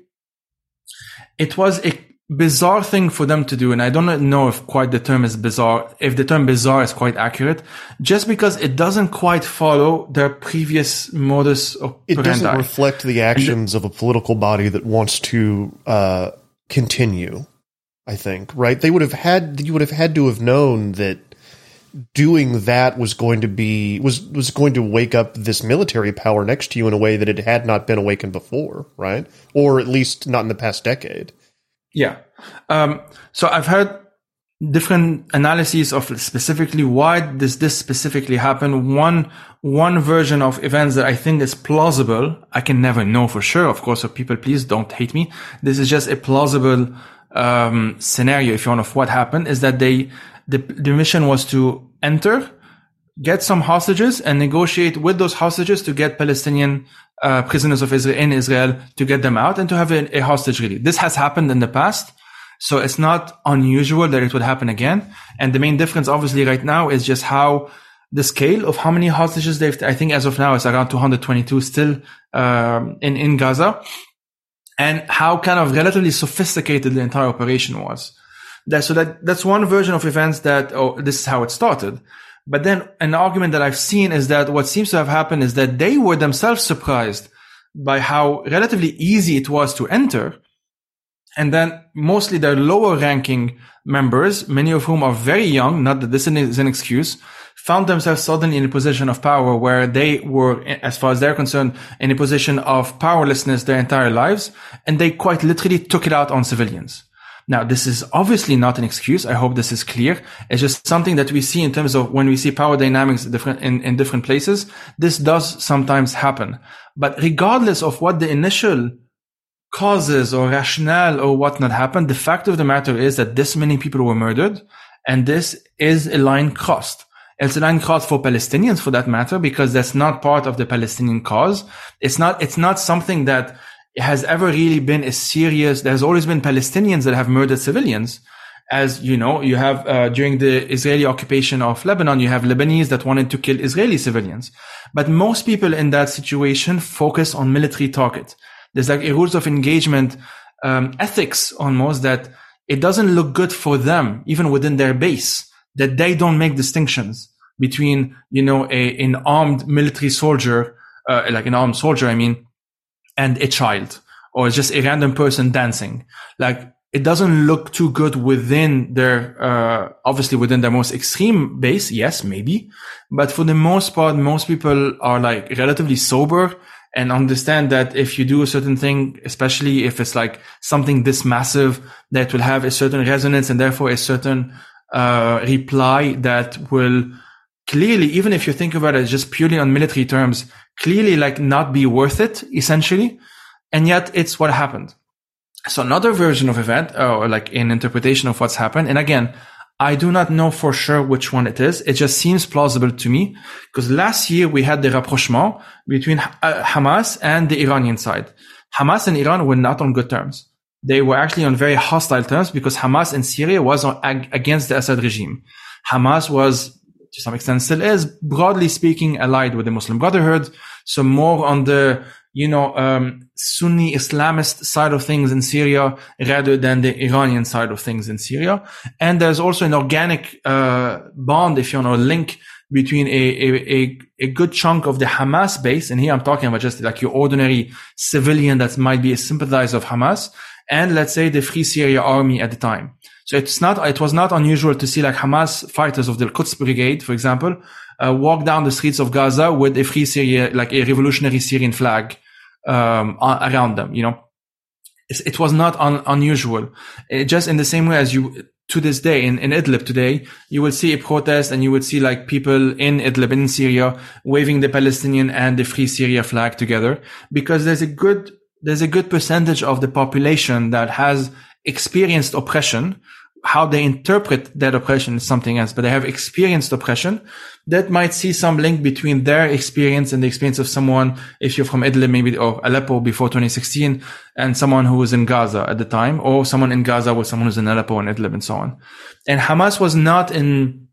[SPEAKER 3] it was a bizarre thing for them to do. And I don't know if quite the term is bizarre, if the term bizarre is quite accurate, just because it doesn't quite follow their previous modus operandi.
[SPEAKER 2] It doesn't reflect the actions of a political body that wants to, uh, continue. I think, right? They would have had you would have had to have known that doing that was going to be was was going to wake up this military power next to you in a way that it had not been awakened before, right? Or at least not in the past decade.
[SPEAKER 3] Yeah. Um, so I've heard different analyses of specifically why does this specifically happen. One one version of events that I think is plausible. I can never know for sure, of course. So people, please don't hate me. This is just a plausible um, scenario, if you want, of what happened is that they, the, the mission was to enter, get some hostages and negotiate with those hostages to get Palestinian uh, prisoners of Israel in Israel to get them out and to have a, a hostage release. This has happened in the past. So it's not unusual that it would happen again. And the main difference, obviously, right now is just how the scale of how many hostages they've, I think as of now, it's around 222 still, um, in, in Gaza and how kind of relatively sophisticated the entire operation was. That, so that, that's one version of events that, oh, this is how it started. But then an argument that I've seen is that what seems to have happened is that they were themselves surprised by how relatively easy it was to enter. And then mostly their lower ranking members, many of whom are very young, not that this is an excuse, found themselves suddenly in a position of power where they were, as far as they're concerned, in a position of powerlessness their entire lives. And they quite literally took it out on civilians. Now, this is obviously not an excuse. I hope this is clear. It's just something that we see in terms of when we see power dynamics different in, in different places. This does sometimes happen. But regardless of what the initial causes or rationale or whatnot happened, the fact of the matter is that this many people were murdered and this is a line crossed. It's a line crossed for Palestinians for that matter, because that's not part of the Palestinian cause. It's not, it's not something that has ever really been a serious, there's always been Palestinians that have murdered civilians. As you know, you have, uh, during the Israeli occupation of Lebanon, you have Lebanese that wanted to kill Israeli civilians. But most people in that situation focus on military target. There's like a rules of engagement, um, ethics almost that it doesn't look good for them, even within their base, that they don't make distinctions between, you know, a, an armed military soldier, uh, like an armed soldier, I mean, and a child or just a random person dancing. Like it doesn't look too good within their, uh, obviously within their most extreme base. Yes, maybe. But for the most part, most people are like relatively sober and understand that if you do a certain thing, especially if it's like something this massive that will have a certain resonance and therefore a certain, uh, reply that will clearly, even if you think about it just purely on military terms, clearly like not be worth it, essentially. And yet it's what happened. So another version of event, or like an interpretation of what's happened. And again, I do not know for sure which one it is. It just seems plausible to me because last year we had the rapprochement between uh, Hamas and the Iranian side. Hamas and Iran were not on good terms. they were actually on very hostile terms because Hamas in Syria was on, ag- against the Assad regime. Hamas was, to some extent, still is, broadly speaking, allied with the Muslim Brotherhood. So more on the, you know, um, Sunni Islamist side of things in Syria rather than the Iranian side of things in Syria. And there's also an organic, uh, bond, if you want, a link between a, a, a, a, good chunk of the Hamas base. And here I'm talking about just like your ordinary civilian that might be a sympathizer of Hamas and let's say the Free Syria Army at the time. So it's not, it was not unusual to see like Hamas fighters of the Quds Brigade, for example, uh, walk down the streets of Gaza with a Free Syria, like a revolutionary Syrian flag, um, around them, you know. it was not un- unusual. It just in the same way as you, to this day in, in Idlib today, you will see a protest and you would see like people in Idlib in Syria waving the Palestinian and the Free Syria flag together because there's a good there's a good percentage of the population that has experienced oppression. How they interpret that oppression is something else, but they have experienced oppression that might see some link between their experience and the experience of someone, if you're from Idlib, maybe, or Aleppo before 2016, and someone who was in Gaza at the time, or someone in Gaza with someone who's in Aleppo and Idlib and so on. And Hamas was not in,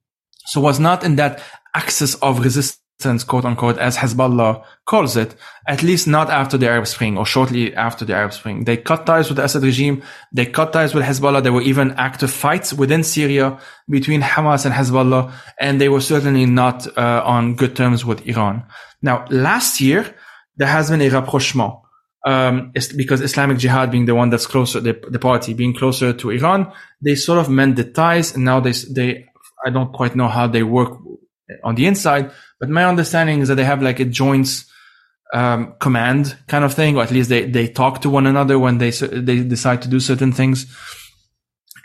[SPEAKER 3] so was not in that axis of resistance quote unquote, as Hezbollah calls it, at least not after the Arab Spring or shortly after the Arab Spring. They cut ties with the Assad regime. They cut ties with Hezbollah. There were even active fights within Syria between Hamas and Hezbollah, and they were certainly not uh, on good terms with Iran. Now, last year, there has been a rapprochement. Um, because Islamic Jihad being the one that's closer, the, the party being closer to Iran, they sort of mended ties and now they, they, I don't quite know how they work on the inside, but my understanding is that they have like a joint um, command kind of thing, or at least they, they talk to one another when they they decide to do certain things.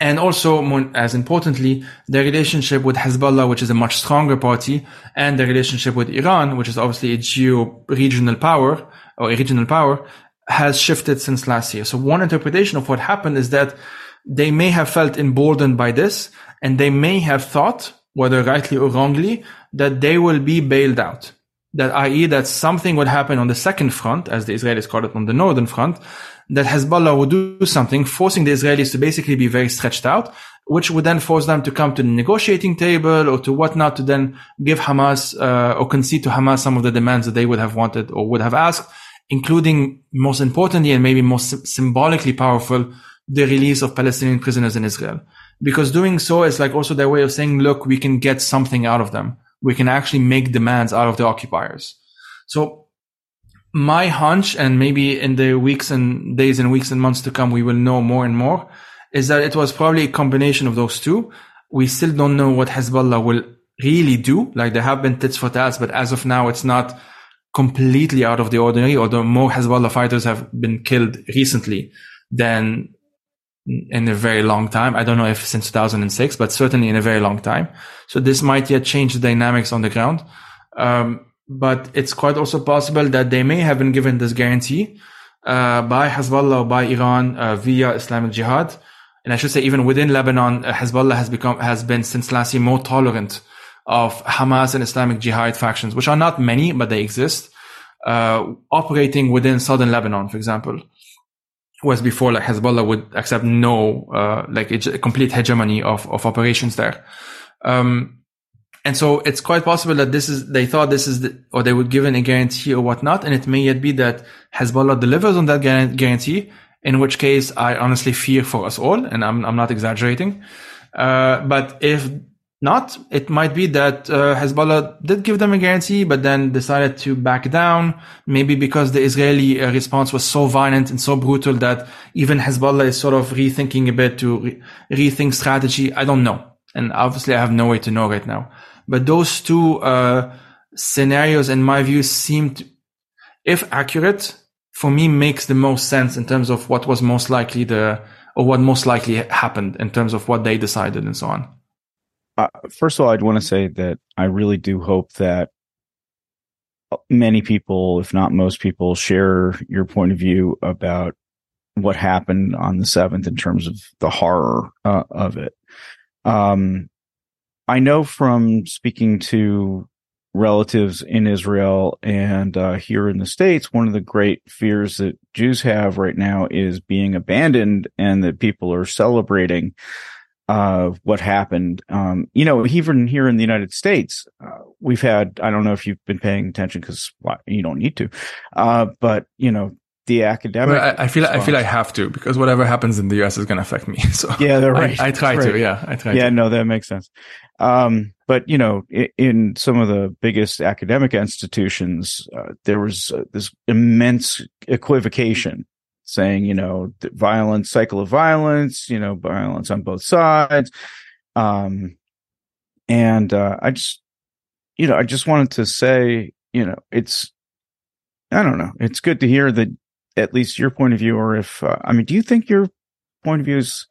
[SPEAKER 3] And also, more, as importantly, their relationship with Hezbollah, which is a much stronger party, and their relationship with Iran, which is obviously a geo-regional power or a regional power, has shifted since last year. So one interpretation of what happened is that they may have felt emboldened by this, and they may have thought whether rightly or wrongly, that they will be bailed out. That i.e. that something would happen on the second front, as the Israelis call it on the northern front, that Hezbollah would do something, forcing the Israelis to basically be very stretched out, which would then force them to come to the negotiating table or to whatnot to then give Hamas uh, or concede to Hamas some of the demands that they would have wanted or would have asked, including most importantly and maybe most symbolically powerful, the release of Palestinian prisoners in Israel because doing so is like also their way of saying, look, we can get something out of them. We can actually make demands out of the occupiers. So my hunch, and maybe in the weeks and days and weeks and months to come, we will know more and more, is that it was probably a combination of those two. We still don't know what Hezbollah will really do. Like there have been tits for tats, but as of now, it's not completely out of the ordinary, although more Hezbollah fighters have been killed recently than in a very long time. I don't know if since 2006, but certainly in a very long time. So this might yet change the dynamics on the ground. Um, but it's quite also possible that they may have been given this guarantee uh, by Hezbollah or by Iran uh, via Islamic Jihad. And I should say, even within Lebanon, uh, Hezbollah has become has been since last year more tolerant of Hamas and Islamic Jihad factions, which are not many, but they exist, uh, operating within southern Lebanon, for example was before like Hezbollah would accept no, uh, like a complete hegemony of, of operations there. Um, and so it's quite possible that this is, they thought this is the, or they would give in a guarantee or whatnot. And it may yet be that Hezbollah delivers on that guarantee, in which case I honestly fear for us all. And I'm, I'm not exaggerating. Uh, but if not. It might be that uh, Hezbollah did give them a guarantee, but then decided to back down. Maybe because the Israeli uh, response was so violent and so brutal that even Hezbollah is sort of rethinking a bit to re- rethink strategy. I don't know. And obviously I have no way to know right now. But those two uh, scenarios, in my view, seem to, if accurate, for me makes the most sense in terms of what was most likely the, or what most likely happened in terms of what they decided and so on
[SPEAKER 4] uh, first of all, I'd want to say that I really do hope that many people, if not most people, share your point of view about what happened on the seventh in terms of the horror uh, of it. Um, I know from speaking to relatives in Israel and uh, here in the States, one of the great fears that Jews have right now is being abandoned and that people are celebrating uh, what happened. Um, you know, even here in the United States, uh, we've had, I don't know if you've been paying attention because well, you don't need to, uh, but you know, the academic.
[SPEAKER 3] Well, I, I, feel response. I feel I have to because whatever happens in the US is going to affect me. So
[SPEAKER 4] yeah, they're right.
[SPEAKER 3] I, I try
[SPEAKER 4] right.
[SPEAKER 3] to. Yeah, I try.
[SPEAKER 4] Yeah,
[SPEAKER 3] to.
[SPEAKER 4] no, that makes sense. Um, but you know, in, in, some of the biggest academic institutions, uh, there was uh, this immense equivocation saying, you know, violence, cycle of violence, you know, violence on both sides. Um, and, uh, I just, you know, I just wanted to say, you know, it's, I don't know. It's good to hear that at least your point of view, or if, uh, I mean, do you think your point of view is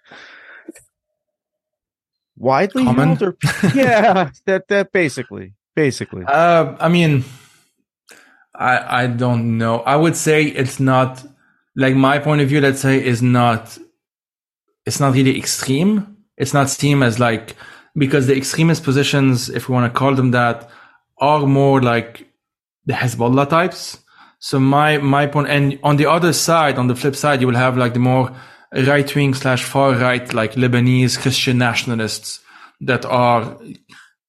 [SPEAKER 4] widely
[SPEAKER 3] Common?
[SPEAKER 4] or, yeah, that, that basically, basically.
[SPEAKER 3] Uh, I mean, I, I don't know. I would say it's not, like my point of view, let's say, is not, it's not really extreme. It's not seen as like, because the extremist positions, if we want to call them that, are more like the Hezbollah types. So my, my point, and on the other side, on the flip side, you will have like the more right wing slash far right, like Lebanese Christian nationalists that are,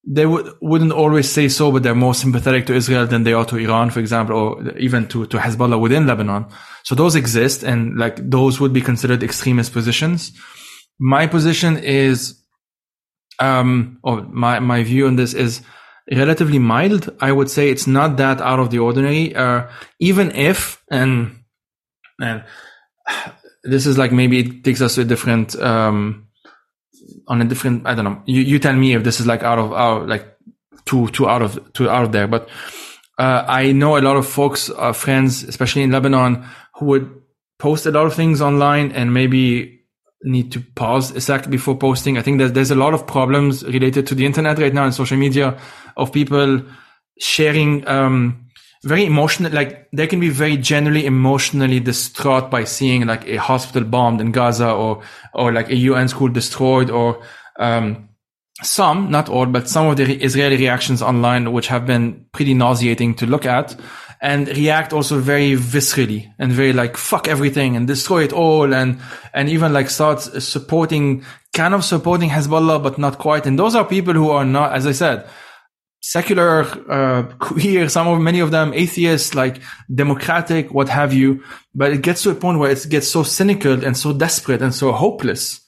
[SPEAKER 3] they would, wouldn't always say so, but they're more sympathetic to Israel than they are to Iran, for example, or even to, to Hezbollah within Lebanon. So those exist and like those would be considered extremist positions. My position is, um, or my, my view on this is relatively mild. I would say it's not that out of the ordinary. Uh, even if, and, and this is like maybe it takes us to a different, um, on a different, I don't know. You, you tell me if this is like out of our, like too, too out of, too out of there, but, uh, I know a lot of folks, uh, friends, especially in Lebanon, who would post a lot of things online and maybe need to pause a sec before posting. I think that there's a lot of problems related to the internet right now and social media of people sharing, um, very emotional, like they can be very generally emotionally distraught by seeing like a hospital bombed in Gaza or, or like a UN school destroyed or, um, some, not all, but some of the Israeli reactions online, which have been pretty nauseating to look at and react also very viscerally and very like fuck everything and destroy it all and and even like start supporting kind of supporting Hezbollah but not quite. And those are people who are not as I said secular uh, queer some of many of them atheists like democratic what have you but it gets to a point where it gets so cynical and so desperate and so hopeless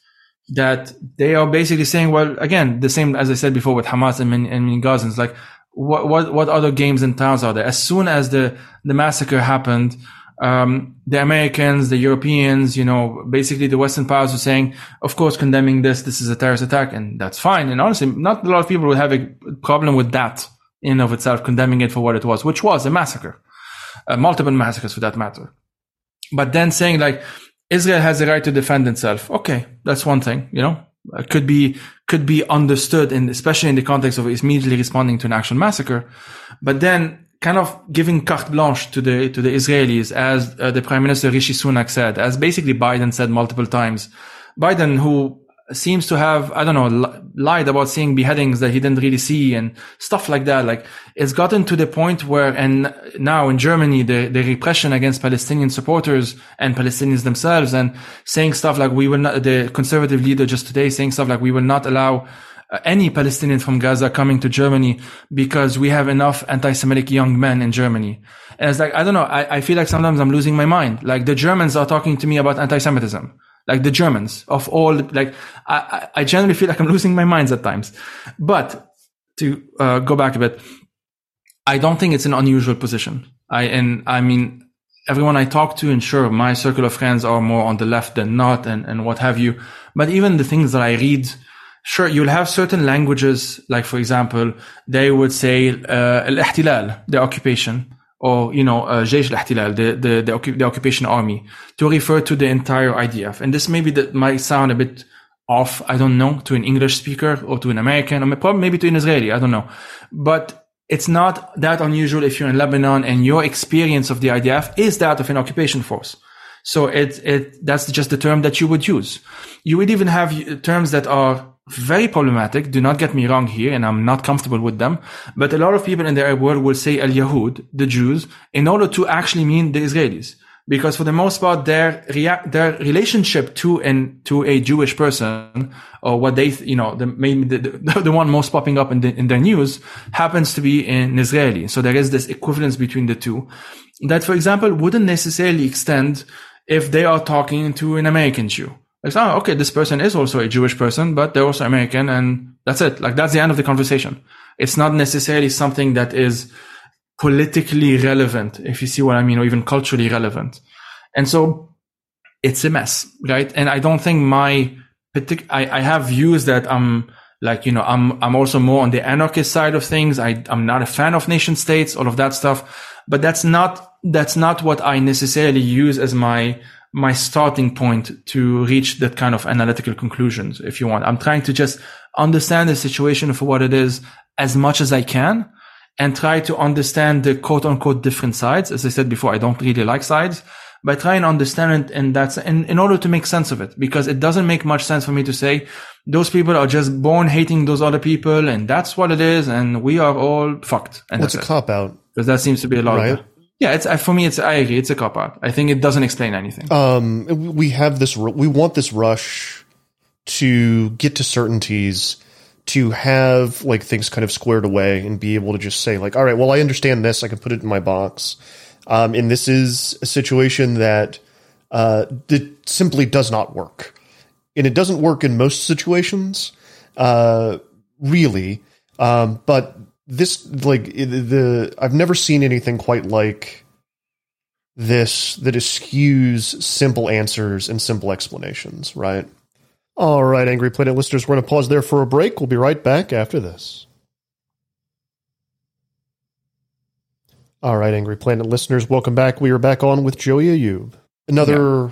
[SPEAKER 3] that they are basically saying well again the same as I said before with Hamas and, and Gazans like what what what other games and towns are there? As soon as the the massacre happened, um, the Americans, the Europeans, you know, basically the Western powers were saying, of course, condemning this. This is a terrorist attack, and that's fine. And honestly, not a lot of people would have a problem with that in of itself, condemning it for what it was, which was a massacre, uh, multiple massacres for that matter. But then saying like Israel has the right to defend itself. Okay, that's one thing, you know, uh, could be could be understood, and especially in the context of immediately responding to an actual massacre. But then, kind of giving carte blanche to the to the Israelis, as uh, the Prime Minister Rishi Sunak said, as basically Biden said multiple times. Biden, who seems to have, I don't know, lied about seeing beheadings that he didn't really see and stuff like that. Like it's gotten to the point where, and now in Germany, the, the repression against Palestinian supporters and Palestinians themselves and saying stuff like we will not, the conservative leader just today saying stuff like we will not allow any Palestinian from Gaza coming to Germany because we have enough anti-Semitic young men in Germany. And it's like, I don't know. I, I feel like sometimes I'm losing my mind. Like the Germans are talking to me about anti-Semitism like the Germans of all, like I, I generally feel like I'm losing my minds at times. But to uh, go back a bit, I don't think it's an unusual position. I and I mean everyone I talk to, and sure, my circle of friends are more on the left than not, and and what have you. But even the things that I read, sure, you'll have certain languages, like for example, they would say uh, al-ihtilal, the occupation or you know uh, Jaysh al-Ihtilal, the, the the the occupation army, to refer to the entire IDF. And this maybe that might sound a bit off. I don't know to an English speaker or to an American or probably maybe to an Israeli. I don't know, but it's not that unusual if you're in Lebanon and your experience of the IDF is that of an occupation force. So it it that's just the term that you would use. You would even have terms that are very problematic. Do not get me wrong here, and I'm not comfortable with them. But a lot of people in the Arab world will say Al Yahud, the Jews, in order to actually mean the Israelis. Because for the most part, their rea- their relationship to and to a Jewish person, or what they, you know, the maybe the, the, the one most popping up in, the, in their news happens to be an Israeli. So there is this equivalence between the two that, for example, wouldn't necessarily extend if they are talking to an American Jew. Like, oh, ah, okay, this person is also a Jewish person, but they're also American, and that's it. Like, that's the end of the conversation. It's not necessarily something that is politically relevant, if you see what I mean, or even culturally relevant. And so it's a mess, right? And I don't think my partic- I, I have views that I'm like, you know, I'm, I'm also more on the anarchist side of things. I, I'm not a fan of nation states, all of that stuff, but that's not, that's not what I necessarily use as my, my starting point to reach that kind of analytical conclusions, if you want. I'm trying to just understand the situation for what it is as much as I can and try to understand the quote unquote different sides. As I said before, I don't really like sides, but try and understand it. And that's in, in order to make sense of it, because it doesn't make much sense for me to say those people are just born hating those other people and that's what it is. And we are all fucked. And
[SPEAKER 2] What's a cop out?
[SPEAKER 3] Because that seems to be a lot
[SPEAKER 2] Right.
[SPEAKER 3] of yeah, it's for me. It's I agree. It's a cop out. I think it doesn't explain anything.
[SPEAKER 2] Um, we have this. We want this rush to get to certainties, to have like things kind of squared away, and be able to just say like, all right, well, I understand this. I can put it in my box. Um, and this is a situation that uh, that simply does not work, and it doesn't work in most situations, uh, really. Um, but this, like the, I've never seen anything quite like this that eschews simple answers and simple explanations, right? All right, Angry Planet listeners, we're going to pause there for a break. We'll be right back after this. All right, Angry Planet listeners, welcome back. We are back on with Joey Ayoub. Another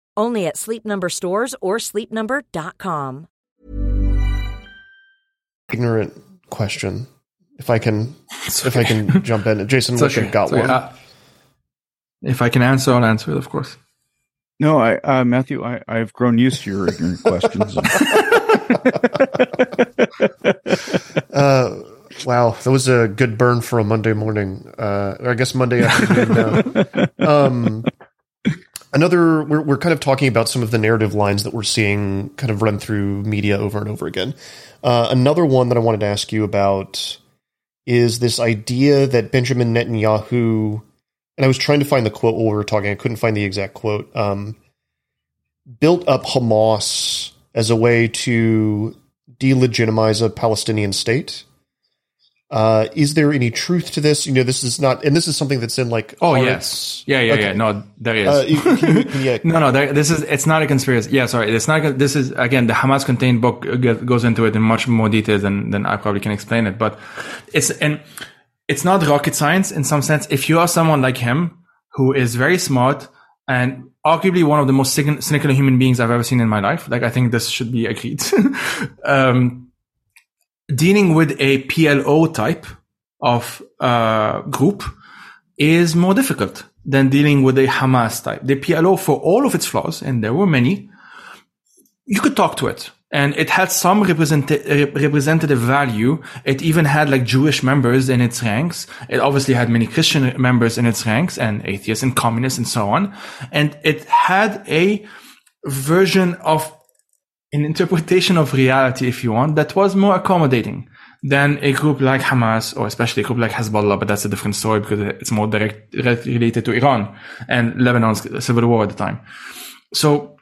[SPEAKER 5] Only at Sleep Number stores or sleepnumber.com.
[SPEAKER 2] ignorant question. If I can, if I can jump in, Jason,
[SPEAKER 3] It's
[SPEAKER 2] unless
[SPEAKER 3] okay.
[SPEAKER 2] you've got
[SPEAKER 3] It's okay.
[SPEAKER 2] one.
[SPEAKER 3] Uh, if I can answer, I'll answer it, of course.
[SPEAKER 4] No, I, uh, Matthew, I, I've grown used to your ignorant questions.
[SPEAKER 2] Uh, wow, that was a good burn for a Monday morning. Uh, or I guess Monday afternoon. now. um, another, we're we're kind of talking about some of the narrative lines that we're seeing kind of run through media over and over again. Uh, another one that I wanted to ask you about is this idea that Benjamin Netanyahu, and I was trying to find the quote while we were talking. I couldn't find the exact quote. Um, built up Hamas as a way to delegitimize a Palestinian state. Uh, is there any truth to this? You know, this is not, and this is something that's in like.
[SPEAKER 3] Oh
[SPEAKER 2] arts.
[SPEAKER 3] yes, yeah, yeah,
[SPEAKER 2] Okay.
[SPEAKER 3] yeah. No, there is.
[SPEAKER 2] Uh, can you- can you-
[SPEAKER 3] no, no, there, this is it's not a conspiracy. Yeah, sorry, it's not. This is again the Hamas contained book goes into it in much more detail than than I probably can explain it. But it's and it's not rocket science in some sense. If you are someone like him who is very smart and arguably one of the most cynic- cynical human beings I've ever seen in my life, like I think this should be agreed. um, dealing with a PLO type of uh, group is more difficult than dealing with a Hamas type. The PLO, for all of its flaws, and there were many, you could talk to it. And it had some represent- rep- representative value. It even had like Jewish members in its ranks. It obviously had many Christian members in its ranks and atheists and communists and so on. And it had a version of an interpretation of reality, if you want, that was more accommodating than a group like Hamas or especially a group like Hezbollah, but that's a different story because it's more direct, related to Iran and Lebanon's civil war at the time. So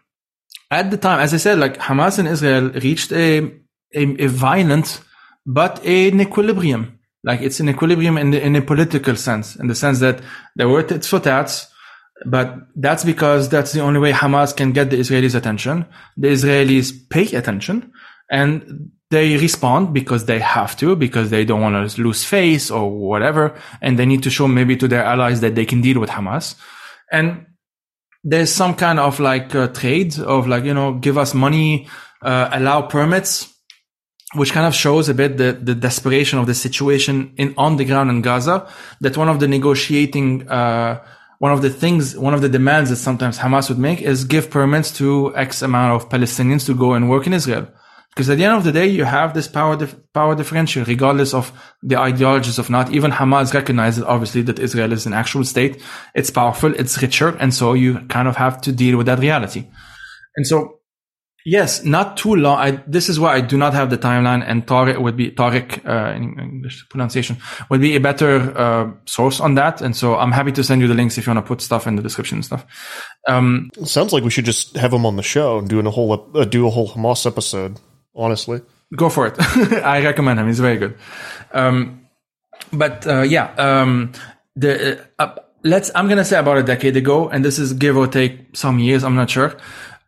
[SPEAKER 3] at the time, as I said, like Hamas and Israel reached a, a, a violent, but an equilibrium. Like it's an equilibrium in, the, in a political sense, in the sense that there were tats for tats, but that's because that's the only way Hamas can get the Israelis' attention. The Israelis pay attention and they respond because they have to, because they don't want to lose face or whatever. And they need to show maybe to their allies that they can deal with Hamas. And there's some kind of like uh, trade of like, you know, give us money, uh, allow permits, which kind of shows a bit the, the desperation of the situation in on the ground in Gaza. That one of the negotiating, uh, one of the things, one of the demands that sometimes Hamas would make is give permits to X amount of Palestinians to go and work in Israel. Because at the end of the day, you have this power dif- power differential, regardless of the ideologies of not. Even Hamas recognizes obviously that Israel is an actual state. It's powerful, it's richer, and so you kind of have to deal with that reality. And so, yes, not too long. I, this is why I do not have the timeline, and Tareq would be Tariq uh, in English pronunciation would be a better uh, source on that. And so, I'm happy to send you the links if you want to put stuff in the description and stuff. Um,
[SPEAKER 2] Sounds like we should just have him on the show and doing a whole uh, do a whole Hamas episode honestly.
[SPEAKER 3] Go for it. I recommend him. He's very good. Um, but uh, yeah, um, the uh, let's. I'm gonna say about a decade ago, and this is give or take some years. I'm not sure.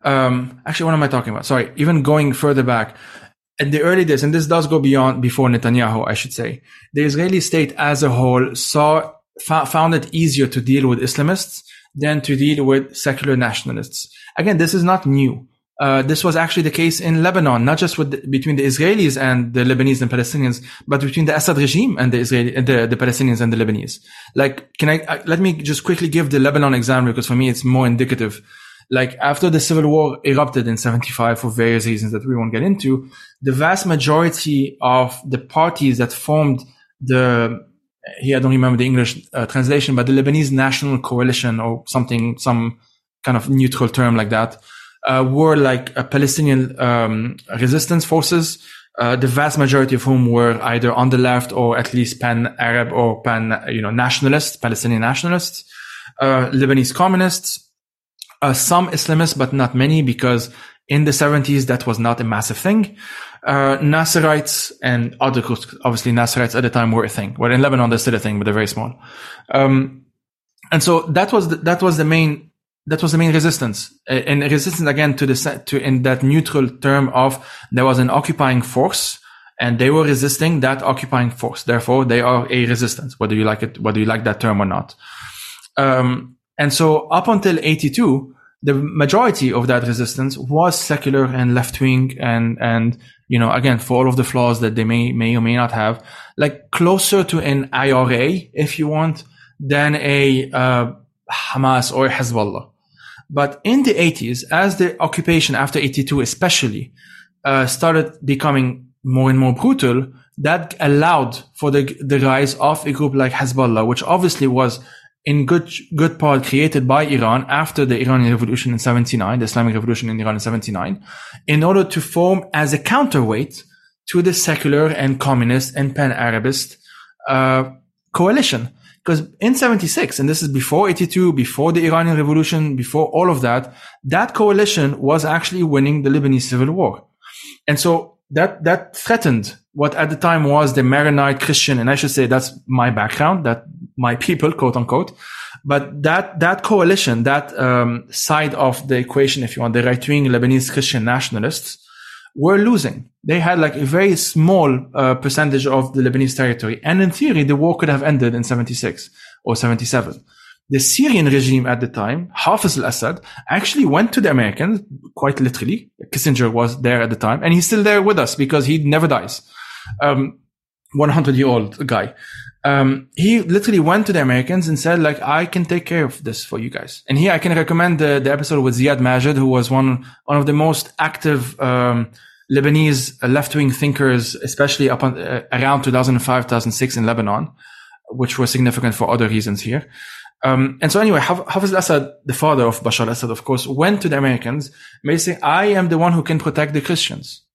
[SPEAKER 3] Um, actually, what am I talking about? Sorry, even going further back. In the early days, and this does go beyond before Netanyahu, I should say, the Israeli state as a whole saw found it easier to deal with Islamists than to deal with secular nationalists. Again, this is not new. Uh, this was actually the case in Lebanon, not just with the, between the Israelis and the Lebanese and Palestinians, but between the Assad regime and the Israeli, the, the Palestinians and the Lebanese. Like, can I, uh, let me just quickly give the Lebanon example because for me it's more indicative. Like after the civil war erupted in 75 for various reasons that we won't get into, the vast majority of the parties that formed the, here I don't remember the English uh, translation, but the Lebanese National Coalition or something, some kind of neutral term like that, uh, were like uh, Palestinian um, resistance forces, uh, the vast majority of whom were either on the left or at least pan-Arab or pan, you know, nationalists, Palestinian nationalists, uh, Lebanese communists, uh, some Islamists, but not many because in the 70s that was not a massive thing. Uh, Nasserites and other groups, obviously Nasserites at the time were a thing. Well, in Lebanon, they're still a thing, but they're very small. Um, and so that was the, that was the main that was the main resistance and resistance again to the to in that neutral term of there was an occupying force and they were resisting that occupying force therefore they are a resistance whether you like it whether you like that term or not um, and so up until 82 the majority of that resistance was secular and left wing and and you know again for all of the flaws that they may may or may not have like closer to an IRA if you want than a uh, Hamas or Hezbollah. But in the 80s, as the occupation after 82 especially uh, started becoming more and more brutal, that allowed for the, the rise of a group like Hezbollah, which obviously was in good, good part created by Iran after the Iranian revolution in 79, the Islamic revolution in Iran in 79, in order to form as a counterweight to the secular and communist and pan-Arabist uh, coalition. Because in 76, and this is before 82, before the Iranian revolution, before all of that, that coalition was actually winning the Lebanese civil war. And so that, that threatened what at the time was the Maronite Christian, and I should say that's my background, that my people, quote unquote. But that, that coalition, that, um, side of the equation, if you want, the right wing Lebanese Christian nationalists, were losing. They had like a very small uh, percentage of the Lebanese territory. And in theory, the war could have ended in 76 or 77. The Syrian regime at the time, Hafez al-Assad, actually went to the Americans, quite literally. Kissinger was there at the time, and he's still there with us because he never dies. Um, 100 year old guy. Um, he literally went to the Americans and said, like, I can take care of this for you guys. And here I can recommend the, the episode with Ziad Majed, who was one, one of the most active, um, Lebanese left-wing thinkers, especially up on, uh, around 2005, 2006 in Lebanon, which was significant for other reasons here. Um, and so anyway, Hafiz al-Assad, the father of Bashar al-Assad, of course, went to the Americans, basically, I am the one who can protect the Christians.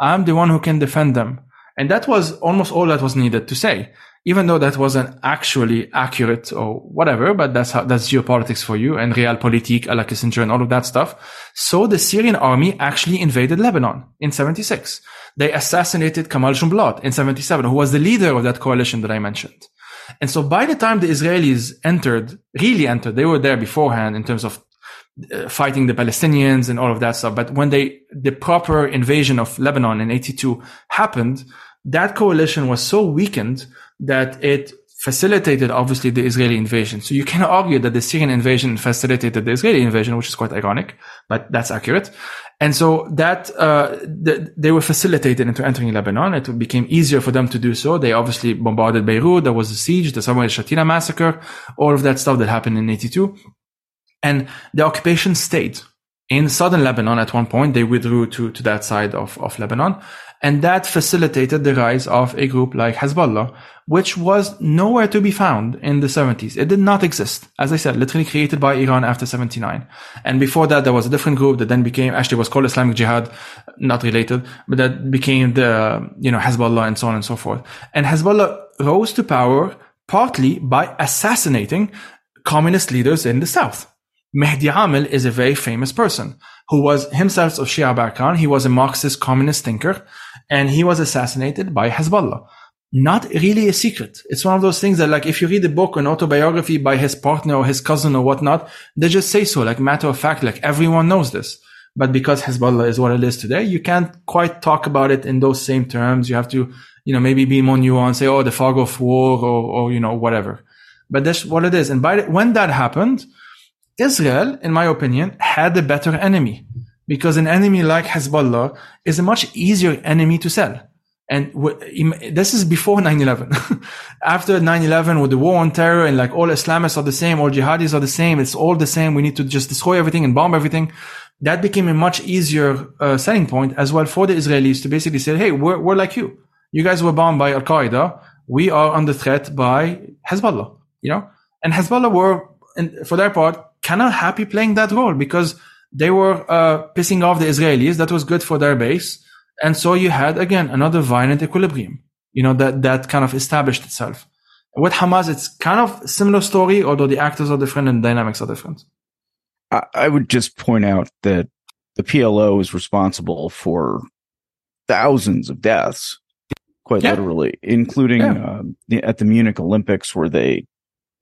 [SPEAKER 3] I'm the one who can defend them. And that was almost all that was needed to say, even though that wasn't actually accurate or whatever, but that's how, that's geopolitics for you and realpolitik, a la Kissinger and all of that stuff. So the Syrian army actually invaded Lebanon in 76. They assassinated Kamal Jumblat in 77, who was the leader of that coalition that I mentioned. And so by the time the Israelis entered, really entered, they were there beforehand in terms of uh, fighting the Palestinians and all of that stuff. But when they, the proper invasion of Lebanon in 82 happened, that coalition was so weakened that it facilitated obviously the Israeli invasion. So you can argue that the Syrian invasion facilitated the Israeli invasion, which is quite ironic, but that's accurate. And so that uh, the, they were facilitated into entering Lebanon. It became easier for them to do so. They obviously bombarded Beirut. There was a siege, the Sabra and Shatila massacre, all of that stuff that happened in 82. And the occupation stayed in southern Lebanon at one point. They withdrew to, to that side of, of Lebanon. And that facilitated the rise of a group like Hezbollah, which was nowhere to be found in the 70s. It did not exist. As I said, literally created by Iran after 79. And before that, there was a different group that then became, actually was called Islamic Jihad, not related, but that became the, you know, Hezbollah and so on and so forth. And Hezbollah rose to power partly by assassinating communist leaders in the South. Mehdi Amil is a very famous person who was himself of Shia background. He was a Marxist communist thinker and he was assassinated by Hezbollah. Not really a secret. It's one of those things that like if you read a book, an autobiography by his partner or his cousin or whatnot, they just say so, like matter of fact, like everyone knows this. But because Hezbollah is what it is today, you can't quite talk about it in those same terms. You have to, you know, maybe be more nuanced, say, oh, the fog of war or, or you know, whatever. But that's what it is. And by the, when that happened, Israel, in my opinion, had a better enemy because an enemy like Hezbollah is a much easier enemy to sell. And this is before 9-11. After 9-11 with the war on terror and like all Islamists are the same, all jihadis are the same. It's all the same. We need to just destroy everything and bomb everything. That became a much easier uh, selling point as well for the Israelis to basically say, Hey, we're, we're like you. You guys were bombed by Al Qaeda. We are under threat by Hezbollah, you know, and Hezbollah were, for their part, kind of happy playing that role because they were uh, pissing off the Israelis. That was good for their base. And so you had again another violent equilibrium, you know, that, that kind of established itself. With Hamas, it's kind of similar story, although the actors are different and dynamics are different.
[SPEAKER 4] I would just point out that the PLO is responsible for thousands of deaths, quite yeah. literally, including yeah. uh, the, at the Munich Olympics where they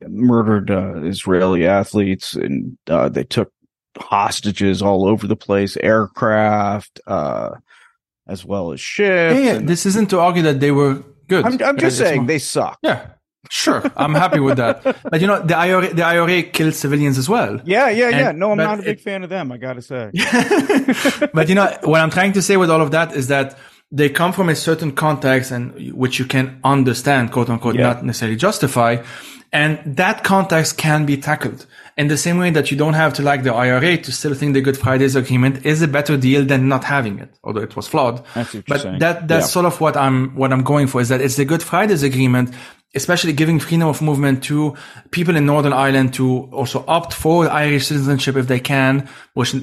[SPEAKER 4] murdered uh, Israeli athletes and uh, they took hostages all over the place, aircraft, uh, as well as ships.
[SPEAKER 3] Yeah, yeah. And, this isn't to argue that they were good.
[SPEAKER 4] I'm, I'm just saying they suck.
[SPEAKER 3] Yeah. Sure, I'm happy with that. But you know, the IRA, the IRA killed civilians as well.
[SPEAKER 4] Yeah, yeah, and, yeah. No, I'm not a big it, fan of them. I gotta say.
[SPEAKER 3] but you know, what I'm trying to say with all of that is that they come from a certain context and which you can understand, quote unquote, yeah. not necessarily justify. And that context can be tackled in the same way that you don't have to like the IRA to still think the Good Fridays Agreement is a better deal than not having it, although it was flawed. but that, that's yeah. sort of what I'm, what I'm going for is that it's the Good Fridays Agreement, especially giving freedom of movement to people in Northern Ireland to also opt for Irish citizenship if they can, which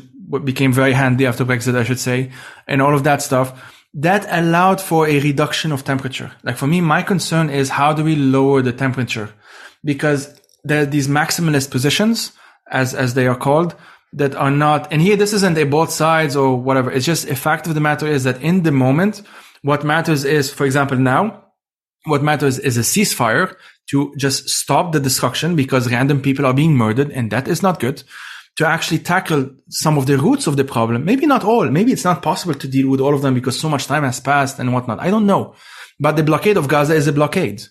[SPEAKER 3] became very handy after Brexit, I should say, and all of that stuff that allowed for a reduction of temperature. Like for me, my concern is how do we lower the temperature? because there are these maximalist positions, as as they are called, that are not. And here, this isn't a both sides or whatever. It's just a fact of the matter is that in the moment, what matters is, for example, now, what matters is a ceasefire to just stop the destruction because random people are being murdered, and that is not good. To actually tackle some of the roots of the problem, maybe not all, maybe it's not possible to deal with all of them because so much time has passed and whatnot. I don't know. But the blockade of Gaza is a blockade.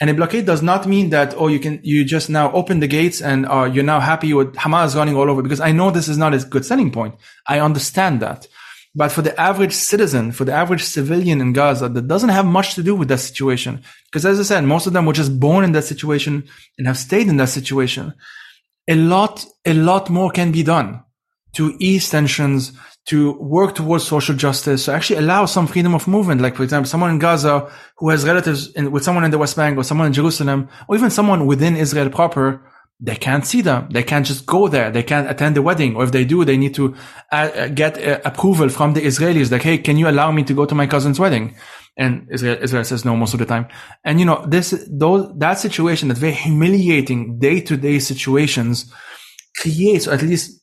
[SPEAKER 3] And a blockade does not mean that, oh, you can, you just now open the gates and uh, you're now happy with Hamas running all over because I know this is not a good selling point. I understand that. But for the average citizen, for the average civilian in Gaza, that doesn't have much to do with that situation. Because as I said, most of them were just born in that situation and have stayed in that situation. A lot, a lot more can be done to ease tensions, to work towards social justice, to actually allow some freedom of movement. Like, for example, someone in Gaza who has relatives in, with someone in the West Bank or someone in Jerusalem, or even someone within Israel proper, they can't see them. They can't just go there. They can't attend the wedding. Or if they do, they need to uh, uh get uh, approval from the Israelis. Like, hey, can you allow me to go to my cousin's wedding? and Israel, Israel says no most of the time. And you know, this, those, that situation, that very humiliating day to day situations creates, or at least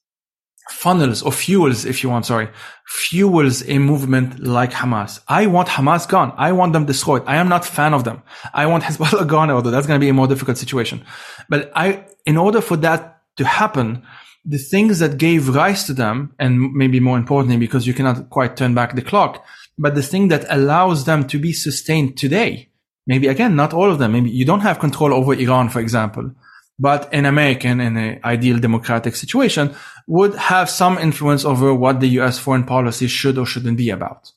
[SPEAKER 3] funnels or fuels, if you want, sorry, fuels a movement like Hamas. I want Hamas gone. I want them destroyed. I am not fan of them. I want Hezbollah gone, although that's going to be a more difficult situation. But I, in order for that to happen, the things that gave rise to them, and maybe more importantly, because you cannot quite turn back the clock, but the thing that allows them to be sustained today, maybe again, not all of them, maybe you don't have control over Iran, for example, but an American in an ideal democratic situation would have some influence over what the US foreign policy should or shouldn't be about.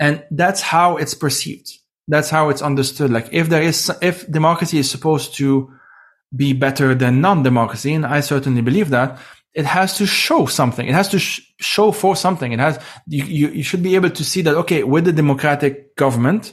[SPEAKER 3] And that's how it's perceived. That's how it's understood. Like if there is, if democracy is supposed to be better than non-democracy, and I certainly believe that, it has to show something. It has to sh- show for something. It has, you, you, you should be able to see that, okay, with the democratic government,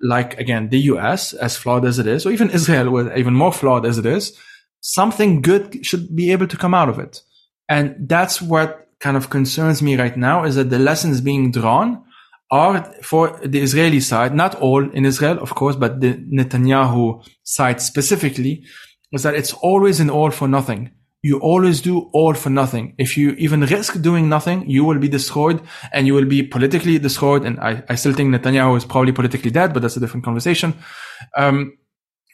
[SPEAKER 3] like again, the US, as flawed as it is, or even Israel, with even more flawed as it is, something good should be able to come out of it. And that's what kind of concerns me right now is that the lessons being drawn are for the Israeli side, not all in Israel, of course, but the Netanyahu side specifically, is that it's always an all for nothing you always do all for nothing. If you even risk doing nothing, you will be destroyed and you will be politically destroyed. And I, I still think Netanyahu is probably politically dead, but that's a different conversation. Um,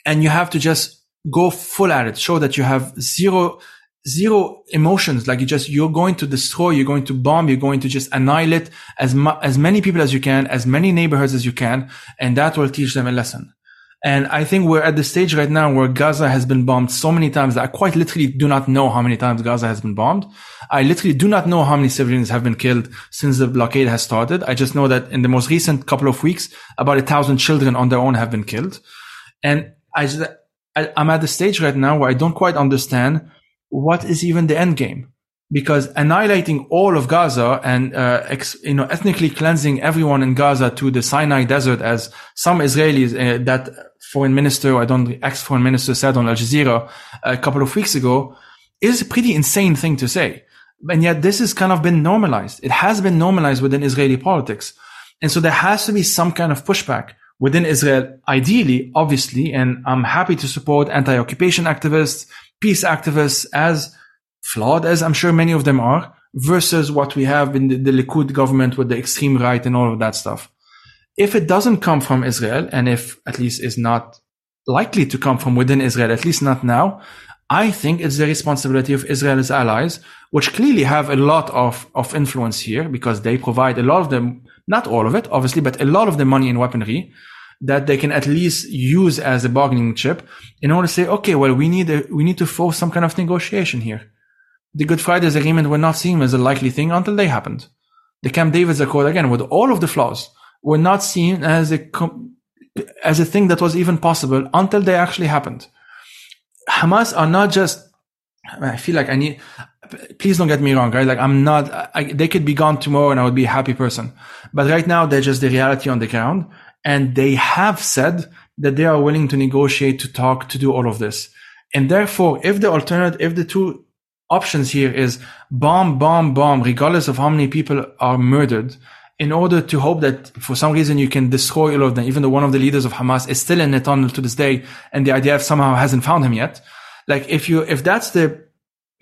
[SPEAKER 3] and you have to just go full at it, show that you have zero, zero emotions. Like you just, you're going to destroy, you're going to bomb, you're going to just annihilate as mu- as many people as you can, as many neighborhoods as you can. And that will teach them a lesson. And I think we're at the stage right now where Gaza has been bombed so many times that I quite literally do not know how many times Gaza has been bombed. I literally do not know how many civilians have been killed since the blockade has started. I just know that in the most recent couple of weeks, about a thousand children on their own have been killed. And I just, I, I'm at the stage right now where I don't quite understand what is even the end game because annihilating all of Gaza and uh, ex, you know ethnically cleansing everyone in Gaza to the Sinai Desert, as some Israelis uh, that foreign minister, I don't ex foreign minister said on Al Jazeera a couple of weeks ago, is a pretty insane thing to say. And yet this has kind of been normalized. It has been normalized within Israeli politics, and so there has to be some kind of pushback within Israel, ideally, obviously. And I'm happy to support anti-occupation activists, peace activists as flawed as I'm sure many of them are, versus what we have in the, the Likud government with the extreme right and all of that stuff. If it doesn't come from Israel, and if at least is not likely to come from within Israel, at least not now, I think it's the responsibility of Israel's allies, which clearly have a lot of, of influence here because they provide a lot of them, not all of it, obviously, but a lot of the money and weaponry that they can at least use as a bargaining chip in order to say, okay, well, we need a, we need to force some kind of negotiation here the Good Friday's agreement were not seen as a likely thing until they happened. The Camp David's Accord, again, with all of the flaws, were not seen as a, as a thing that was even possible until they actually happened. Hamas are not just, I feel like I need, please don't get me wrong, right? Like I'm not, I, they could be gone tomorrow and I would be a happy person. But right now they're just the reality on the ground. And they have said that they are willing to negotiate, to talk, to do all of this. And therefore, if the alternative, if the two options here is bomb, bomb, bomb, regardless of how many people are murdered, in order to hope that for some reason you can destroy all of them, even though one of the leaders of Hamas is still in the tunnel to this day, and the IDF somehow hasn't found him yet. Like if you, if that's the,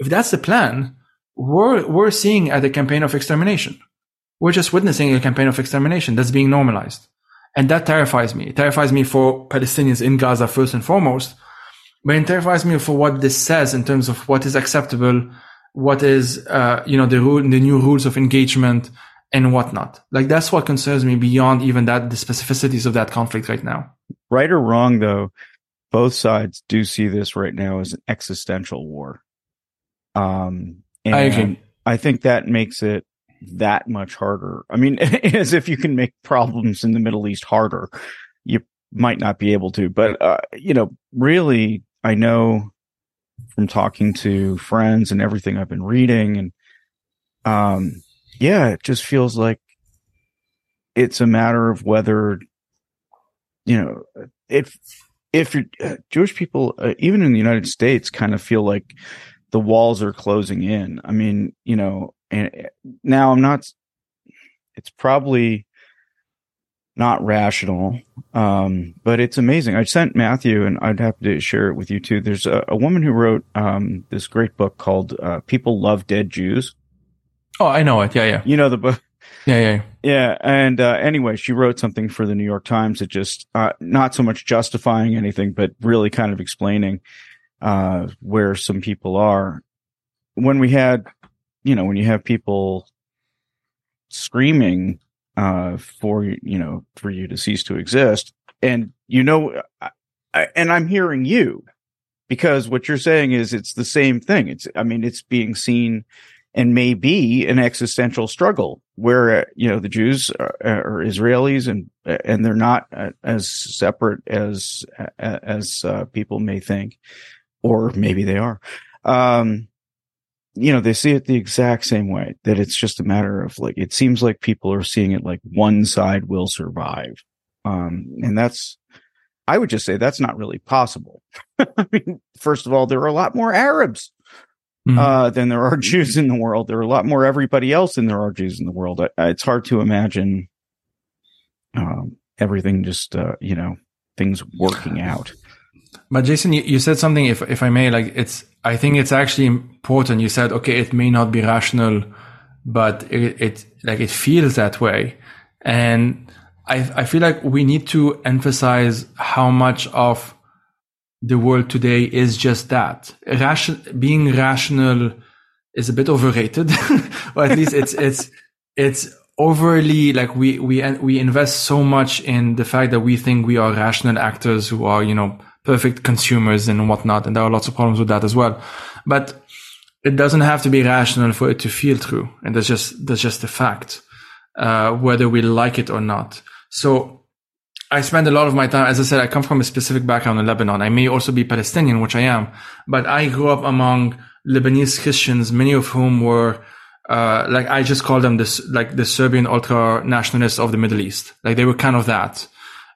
[SPEAKER 3] if that's the plan, we're, we're seeing at a campaign of extermination. We're just witnessing a campaign of extermination that's being normalized. And that terrifies me. It terrifies me for Palestinians in Gaza first and foremost, but it terrifies me for what this says in terms of what is acceptable, what is, uh, you know, the rule, the new rules of engagement and whatnot. Like that's what concerns me beyond even that, the specificities of that conflict right now.
[SPEAKER 4] Right or wrong, though, both sides do see this right now as an existential war. Um, and
[SPEAKER 3] I agree.
[SPEAKER 4] I think that makes it that much harder. I mean, as if you can make problems in the Middle East harder, you might not be able to, but, uh, you know, really I know from talking to friends and everything I've been reading and um yeah, it just feels like it's a matter of whether you know if if you're uh, Jewish people uh, even in the United States kind of feel like the walls are closing in. I mean, you know, and uh, now I'm not it's probably not rational. Um, but it's amazing. I sent Matthew, and I'd have to share it with you too. There's a, a woman who wrote um, this great book called uh, "People Love Dead Jews."
[SPEAKER 3] Oh, I know it. Yeah, yeah.
[SPEAKER 4] You know the book.
[SPEAKER 3] Yeah, yeah,
[SPEAKER 4] yeah. And uh, anyway, she wrote something for the New York Times that just uh, not so much justifying anything, but really kind of explaining uh, where some people are. When we had, you know, when you have people screaming uh, for you know for you to cease to exist, and you know, I, and I'm hearing you because what you're saying is it's the same thing. It's I mean it's being seen and may be an existential struggle where uh, you know the Jews are, are, Israelis and and they're not uh, as separate as as uh, people may think, or maybe they are. Um, you know, they see it the exact same way that it's just a matter of like, it seems like people are seeing it like one side will survive. Um, and that's, I would just say that's not really possible. I mean, first of all, there are a lot more Arabs, mm-hmm. uh, than there are Jews in the world. There are a lot more everybody else than there are Jews in the world. I, it's hard to imagine, um, everything just, uh, you know, things working out.
[SPEAKER 3] But Jason, you, you said something, if, if I may, like it's, I think it's actually important. You said, okay, it may not be rational, but it, it like it feels that way. And I, I feel like we need to emphasize how much of the world today is just that. Ration, being rational is a bit overrated, or at least it's, it's, it's overly like we, we, we invest so much in the fact that we think we are rational actors who are, you know, perfect consumers and whatnot. And there are lots of problems with that as well. But it doesn't have to be rational for it to feel true. And that's just, that's just a fact, uh, whether we like it or not. So I spend a lot of my time, as I said, I come from a specific background in Lebanon. I may also be Palestinian, which I am, but I grew up among Lebanese Christians, many of whom were, uh, like I just call them this, like the Serbian ultra nationalists of the Middle East. Like they were kind of that.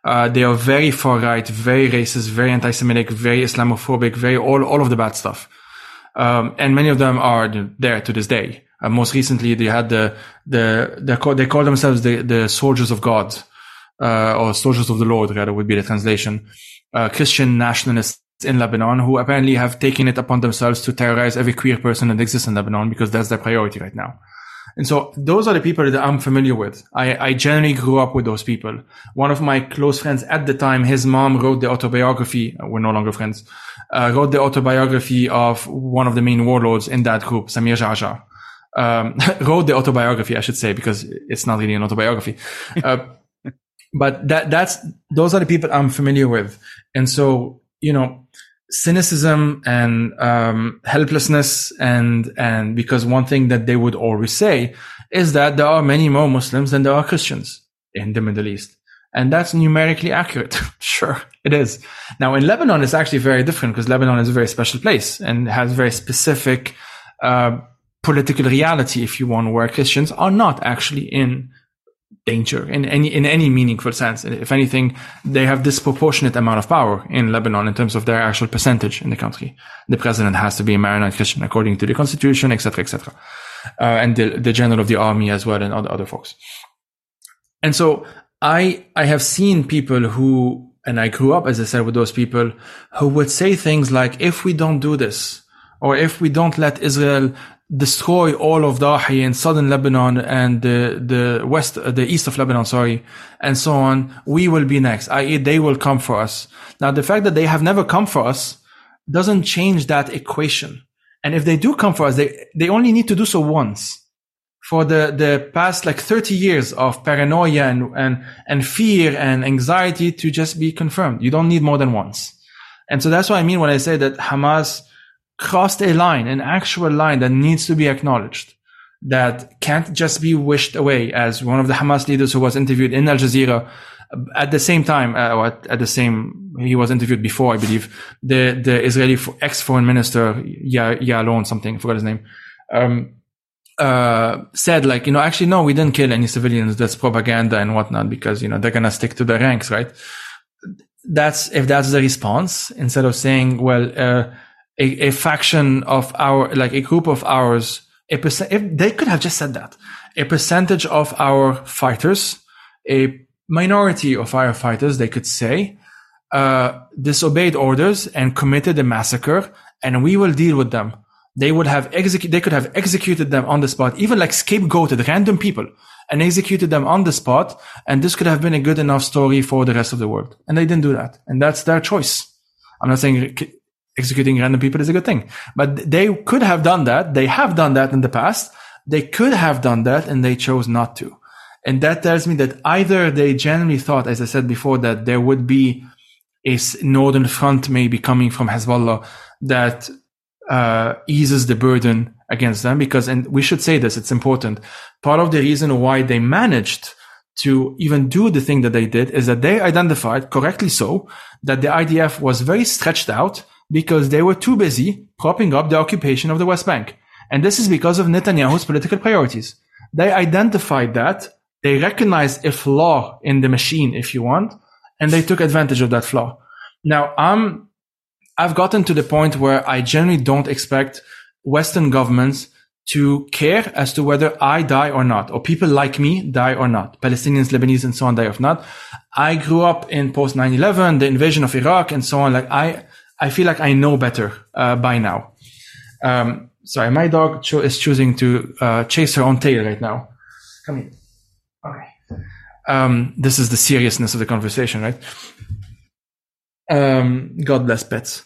[SPEAKER 3] Uh, they are very far right, very racist, very anti-Semitic, very Islamophobic, very all, all of the bad stuff. Um, and many of them are there to this day. Uh, most recently, they had the, the, they call, they call themselves the, the soldiers of God, uh, or soldiers of the Lord, rather would be the translation. Uh, Christian nationalists in Lebanon who apparently have taken it upon themselves to terrorize every queer person that exists in Lebanon because that's their priority right now. And so those are the people that I'm familiar with. I, I generally grew up with those people. One of my close friends at the time, his mom wrote the autobiography. Uh, we're no longer friends. Uh, wrote the autobiography of one of the main warlords in that group, Samir Geagea. Um, wrote the autobiography, I should say, because it's not really an autobiography. Uh, but that, that's, those are the people I'm familiar with. And so, you know, cynicism and um, helplessness and and because one thing that they would always say is that there are many more Muslims than there are Christians in the Middle East. And that's numerically accurate. sure, it is. Now in Lebanon, it's actually very different because Lebanon is a very special place and has very specific uh, political reality, if you want, where Christians are not actually in danger in any in any meaningful sense. If anything, they have disproportionate amount of power in Lebanon in terms of their actual percentage in the country. The president has to be a Maronite Christian according to the constitution, etc., etc., uh, and the the general of the army as well, and other other folks. And so I I have seen people who, and I grew up as I said with those people who would say things like, "If we don't do this." Or if we don't let Israel destroy all of Dahi in southern Lebanon and the, the west, the east of Lebanon, sorry, and so on, we will be next, i.e. they will come for us. Now, the fact that they have never come for us doesn't change that equation. And if they do come for us, they, they only need to do so once. For the, the past like 30 years of paranoia and, and, and fear and anxiety to just be confirmed. You don't need more than once. And so that's what I mean when I say that Hamas crossed a line, an actual line that needs to be acknowledged, that can't just be wished away. As one of the Hamas leaders who was interviewed in Al Jazeera at the same time, uh, at, at, the same, he was interviewed before, I believe, the, the Israeli ex foreign minister, Ya'alon, something, I forgot his name, um, uh, said like, you know, actually, no, we didn't kill any civilians. That's propaganda and whatnot because, you know, they're going to stick to the ranks, right? That's, if that's the response, instead of saying, well, uh, a, a faction of our, like a group of ours, a percent, if they could have just said that, a percentage of our fighters, a minority of firefighters, they could say, uh, disobeyed orders and committed a massacre, and we will deal with them. They would have executed, they could have executed them on the spot, even like scapegoated random people and executed them on the spot. And this could have been a good enough story for the rest of the world. And they didn't do that. And that's their choice. I'm not saying executing random people is a good thing, but they could have done that. They have done that in the past. They could have done that and they chose not to. And that tells me that either they genuinely thought, as I said before, that there would be a northern front maybe coming from Hezbollah that uh, eases the burden against them because, and we should say this, it's important. Part of the reason why they managed to even do the thing that they did is that they identified correctly so that the IDF was very stretched out because they were too busy propping up the occupation of the West Bank. And this is because of Netanyahu's political priorities. They identified that. They recognized a flaw in the machine, if you want, and they took advantage of that flaw. Now, I'm, I've gotten to the point where I generally don't expect Western governments to care as to whether I die or not, or people like me die or not, Palestinians, Lebanese, and so on die or not. I grew up in post 9-11, the invasion of Iraq and so on. Like I, I feel like I know better, uh, by now. Um, sorry, my dog cho- is choosing to, uh, chase her own tail right now. Come here. Okay. Um, this is the seriousness of the conversation, right? Um, God bless pets.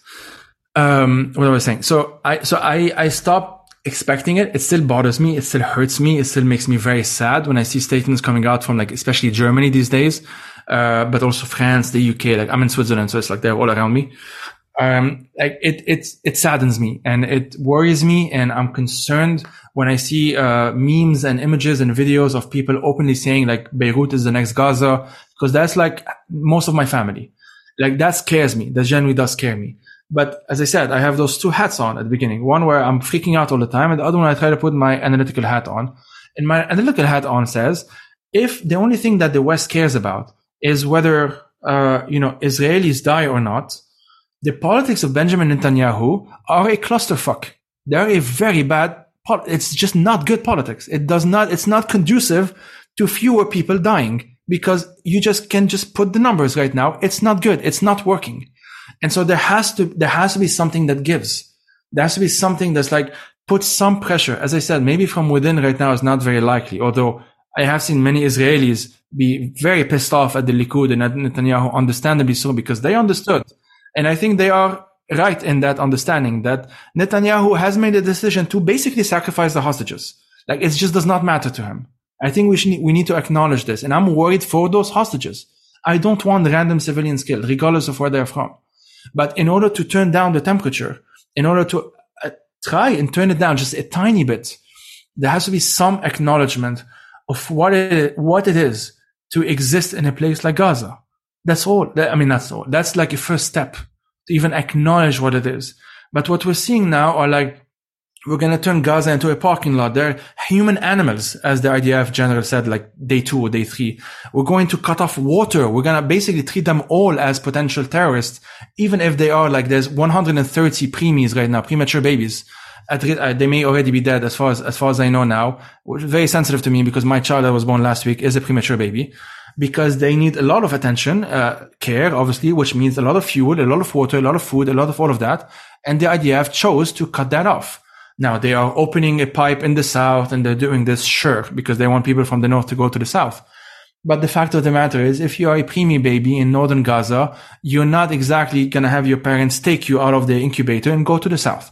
[SPEAKER 3] Um, what I was saying. So I, so I, I stopped expecting it. It still bothers me. It still hurts me. It still makes me very sad when I see statements coming out from like, especially Germany these days. Uh, but also France, the UK, like I'm in Switzerland. So it's like they're all around me. Um, like it, it, it saddens me and it worries me. And I'm concerned when I see, uh, memes and images and videos of people openly saying like Beirut is the next Gaza, because that's like most of my family. Like that scares me. That genuinely does scare me. But as I said, I have those two hats on at the beginning. One where I'm freaking out all the time, and the other one I try to put my analytical hat on. And my analytical hat on says, if the only thing that the West cares about is whether uh, you know Israelis die or not, the politics of Benjamin Netanyahu are a clusterfuck. They're a very bad. It's just not good politics. It does not. It's not conducive to fewer people dying because you just can just put the numbers right now. It's not good. It's not working. And so there has to, there has to be something that gives. There has to be something that's like, put some pressure. As I said, maybe from within right now is not very likely, although I have seen many Israelis be very pissed off at the Likud and at Netanyahu, understandably so, because they understood. And I think they are right in that understanding that Netanyahu has made a decision to basically sacrifice the hostages. Like it just does not matter to him. I think we should, we need to acknowledge this. And I'm worried for those hostages. I don't want random civilians killed, regardless of where they're from. But in order to turn down the temperature, in order to uh, try and turn it down just a tiny bit, there has to be some acknowledgement of what it, what it is to exist in a place like Gaza. That's all. I mean, that's all. That's like a first step to even acknowledge what it is. But what we're seeing now are like we're going to turn Gaza into a parking lot. They're human animals, as the IDF general said, like day two or day three. We're going to cut off water. We're going to basically treat them all as potential terrorists, even if they are like there's 130 preemies right now, premature babies. Uh, they may already be dead as far as, as far as I know now. Very sensitive to me because my child that was born last week is a premature baby because they need a lot of attention, uh, care, obviously, which means a lot of fuel, a lot of water, a lot of food, a lot of all of that. And the IDF chose to cut that off. Now they are opening a pipe in the south and they're doing this, sure, because they want people from the north to go to the south. But the fact of the matter is, if you are a preemie baby in northern Gaza, you're not exactly going to have your parents take you out of the incubator and go to the south.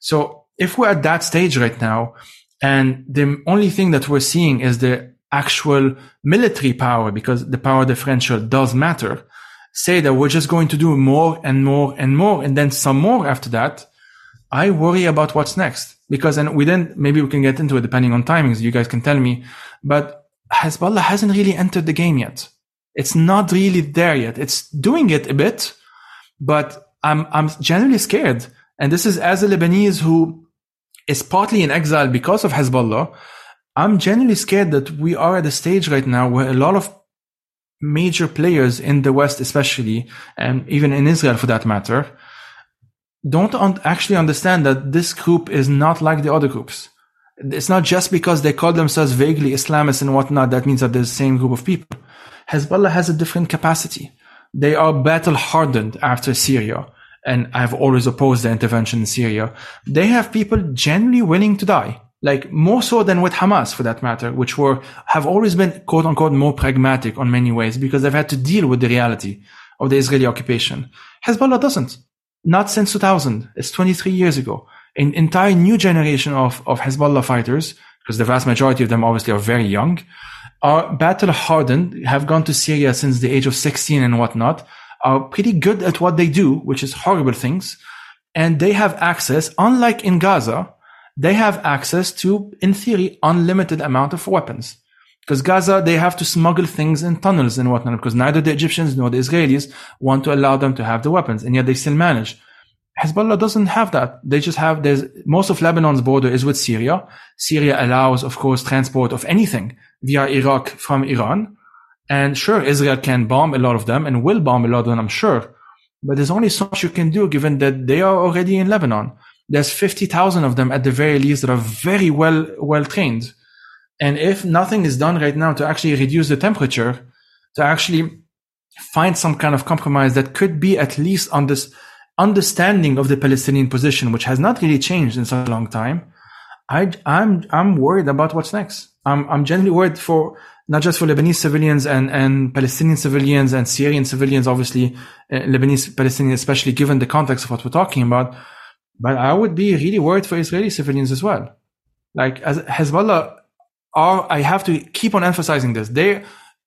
[SPEAKER 3] So if we're at that stage right now, and the only thing that we're seeing is the actual military power, because the power differential does matter, say that we're just going to do more and more and more, and then some more after that, I worry about what's next because, and we didn't, maybe we can get into it depending on timings. You guys can tell me, but Hezbollah hasn't really entered the game yet. It's not really there yet. It's doing it a bit, but I'm, I'm generally scared. And this is as a Lebanese who is partly in exile because of Hezbollah. I'm genuinely scared that we are at a stage right now where a lot of major players in the West, especially, and even in Israel for that matter, don't un- actually understand that this group is not like the other groups. It's not just because they call themselves vaguely Islamists and whatnot that means that they're the same group of people. Hezbollah has a different capacity. They are battle hardened after Syria. And I've always opposed the intervention in Syria. They have people genuinely willing to die. Like more so than with Hamas for that matter, which were, have always been quote unquote more pragmatic on many ways because they've had to deal with the reality of the Israeli occupation. Hezbollah doesn't. Not since 2000. It's 23 years ago. An entire new generation of, of Hezbollah fighters, because the vast majority of them obviously are very young, are battle hardened, have gone to Syria since the age of 16 and whatnot, are pretty good at what they do, which is horrible things. And they have access, unlike in Gaza, they have access to, in theory, unlimited amount of weapons. Because Gaza, they have to smuggle things in tunnels and whatnot, because neither the Egyptians nor the Israelis want to allow them to have the weapons, and yet they still manage. Hezbollah doesn't have that. They just have, there's, most of Lebanon's border is with Syria. Syria allows, of course, transport of anything via Iraq from Iran. And sure, Israel can bomb a lot of them and will bomb a lot of them, I'm sure. But there's only so much you can do given that they are already in Lebanon. There's 50,000 of them at the very least that are very well, well trained. And if nothing is done right now to actually reduce the temperature, to actually find some kind of compromise that could be at least on this understanding of the Palestinian position, which has not really changed in such a long time, I, I'm, I'm worried about what's next. I'm, I'm genuinely worried for not just for Lebanese civilians and, and Palestinian civilians and Syrian civilians, obviously, uh, Lebanese Palestinians, especially given the context of what we're talking about. But I would be really worried for Israeli civilians as well. Like as Hezbollah are, I have to keep on emphasizing this. They,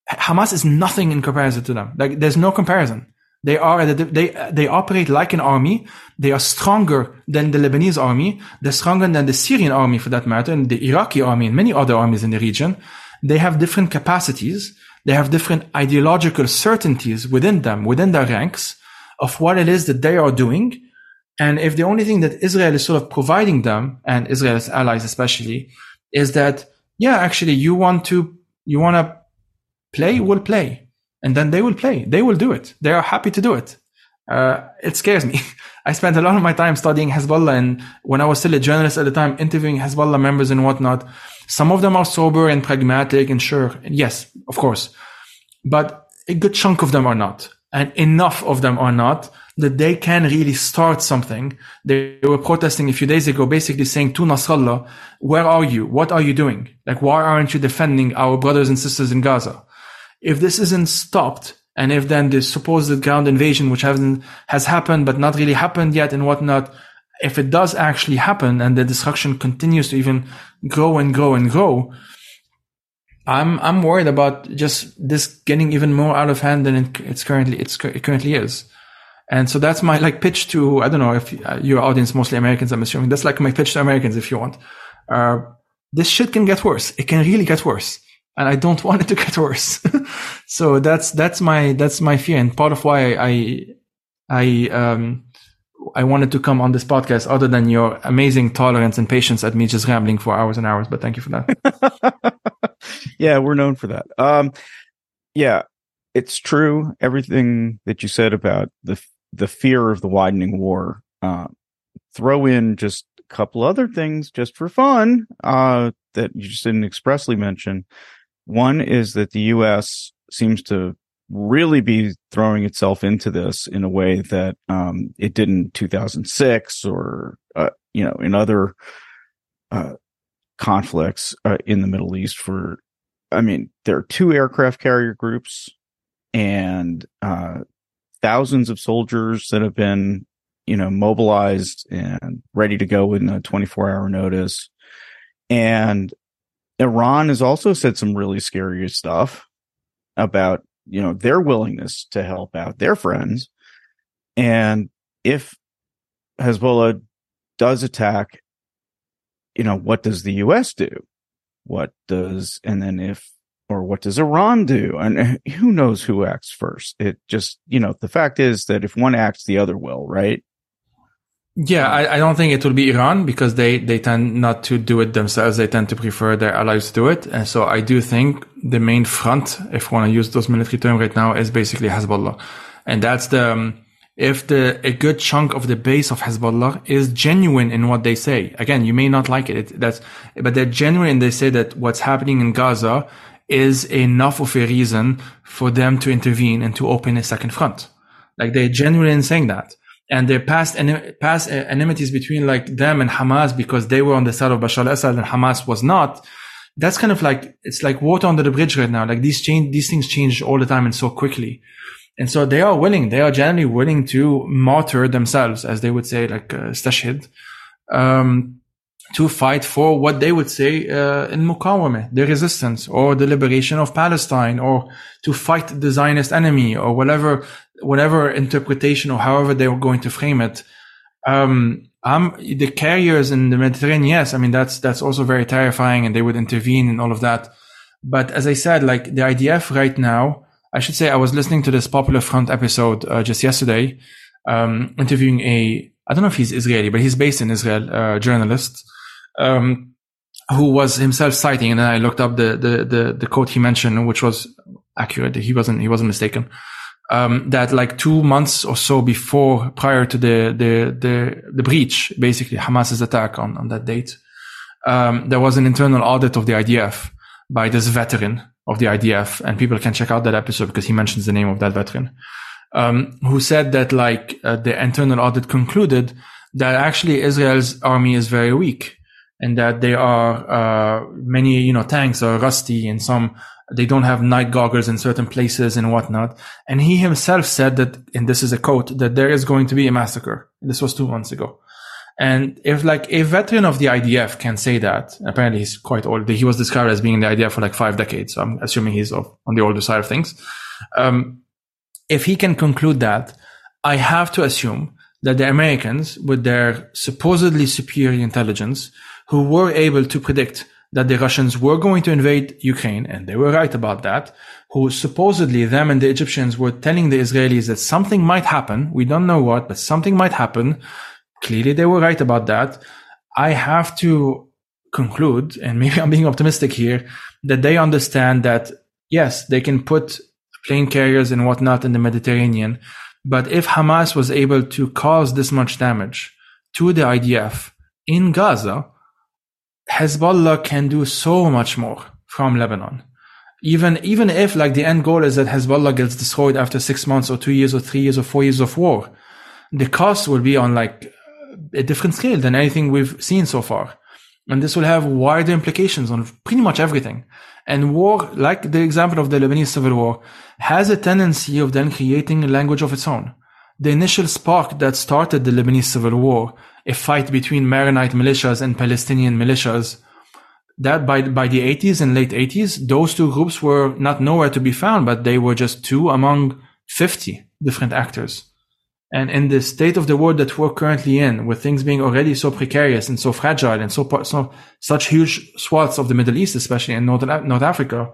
[SPEAKER 3] Hamas is nothing in comparison to them. Like there's no comparison. They are, they, they operate like an army. They are stronger than the Lebanese army. They're stronger than the Syrian army for that matter and the Iraqi army and many other armies in the region. They have different capacities. They have different ideological certainties within them, within their ranks of what it is that they are doing. And if the only thing that Israel is sort of providing them and Israel's allies especially is that, yeah, actually you want to, you want to play, will play and then they will play. They will do it. They are happy to do it. Uh, it scares me. I spent a lot of my time studying Hezbollah, and when I was still a journalist at the time, interviewing Hezbollah members and whatnot. Some of them are sober and pragmatic, and sure, And yes, of course, but a good chunk of them are not, and enough of them are not that they can really start something. They were protesting a few days ago, basically saying to Nasrallah, "Where are you? What are you doing? Like, why aren't you defending our brothers and sisters in Gaza?" if this isn't stopped, and if then the supposed ground invasion, which hasn't has happened but not really happened yet and whatnot, if it does actually happen and the destruction continues to even grow and grow and grow, I'm I'm worried about just this getting even more out of hand than it, it's currently it's it currently is. And so that's my like pitch to I don't know if your audience mostly Americans I'm assuming that's like my pitch to Americans if you want. Uh, this shit can get worse. It can really get worse and I don't want it to get worse. so that's that's my that's my fear, and part of why I I um I wanted to come on this podcast, other than your amazing tolerance and patience at me just rambling for hours and hours. But thank you for that.
[SPEAKER 4] yeah, we're known for that. Um, yeah, it's true. Everything that you said about the the fear of the widening war. Uh, throw in just a couple other things just for fun uh, that you just didn't expressly mention. One is that the U.S. seems to really be throwing itself into this in a way that um, it did in 2006 or uh, you know in other uh, conflicts uh, in the Middle East. For I mean, there are two aircraft carrier groups and uh, thousands of soldiers that have been you know mobilized and ready to go in a 24 hour notice and Iran has also said some really scary stuff about, you know, their willingness to help out their friends. And if Hezbollah does attack, you know, what does the US do? What does, and then if, or what does Iran do? And who knows who acts first? It just, you know, the fact is that if one acts, the other will, right?
[SPEAKER 3] Yeah, I, I, don't think it will be Iran because they, they tend not to do it themselves. They tend to prefer their allies to do it. And so I do think the main front, if we want to use those military terms right now, is basically Hezbollah. And that's the, um, if the, a good chunk of the base of Hezbollah is genuine in what they say. Again, you may not like it. it that's, but they're genuine they say that what's happening in Gaza is enough of a reason for them to intervene and to open a second front. Like they're genuinely saying that. And their past, past enmities between like them and Hamas because they were on the side of Bashar al-Assad and Hamas was not. That's kind of like, it's like water under the bridge right now. Like these change, these things change all the time and so quickly. And so they are willing, they are generally willing to martyr themselves, as they would say, like uh, um, to fight for what they would say uh, in Muqawamah, the resistance or the liberation of Palestine or to fight the Zionist enemy or whatever, whatever interpretation or however they were going to frame it. Um, um, the carriers in the Mediterranean, yes, I mean, that's, that's also very terrifying and they would intervene and all of that. But as I said, like the IDF right now, I should say I was listening to this Popular Front episode uh, just yesterday, um, interviewing a I don't know if he's Israeli, but he's based in Israel, uh, journalist, um, who was himself citing, and then I looked up the, the the the quote he mentioned, which was accurate. He wasn't he wasn't mistaken. Um, that like two months or so before, prior to the the the, the breach, basically Hamas's attack on on that date, um, there was an internal audit of the IDF by this veteran of the IDF, and people can check out that episode because he mentions the name of that veteran, um, who said that like uh, the internal audit concluded that actually Israel's army is very weak and that there are uh, many you know tanks are rusty and some they don't have night goggles in certain places and whatnot. And he himself said that, and this is a quote, that there is going to be a massacre. This was two months ago. And if like a veteran of the IDF can say that, apparently he's quite old. He was described as being in the IDF for like five decades. So I'm assuming he's on the older side of things. Um, if he can conclude that, I have to assume that the Americans, with their supposedly superior intelligence, who were able to predict that the Russians were going to invade Ukraine, and they were right about that, who supposedly them and the Egyptians were telling the Israelis that something might happen. We don't know what, but something might happen Clearly, they were right about that. I have to conclude, and maybe I'm being optimistic here, that they understand that yes, they can put plane carriers and whatnot in the Mediterranean. But if Hamas was able to cause this much damage to the IDF in Gaza, Hezbollah can do so much more from Lebanon. Even, even if like the end goal is that Hezbollah gets destroyed after six months or two years or three years or four years of war, the cost will be on like a different scale than anything we've seen so far. And this will have wider implications on pretty much everything. And war, like the example of the Lebanese civil war, has a tendency of then creating a language of its own. The initial spark that started the Lebanese civil war, a fight between Maronite militias and Palestinian militias, that by, by the 80s and late 80s, those two groups were not nowhere to be found, but they were just two among 50 different actors. And in the state of the world that we're currently in, with things being already so precarious and so fragile and so, so such huge swaths of the Middle East, especially in North, North Africa,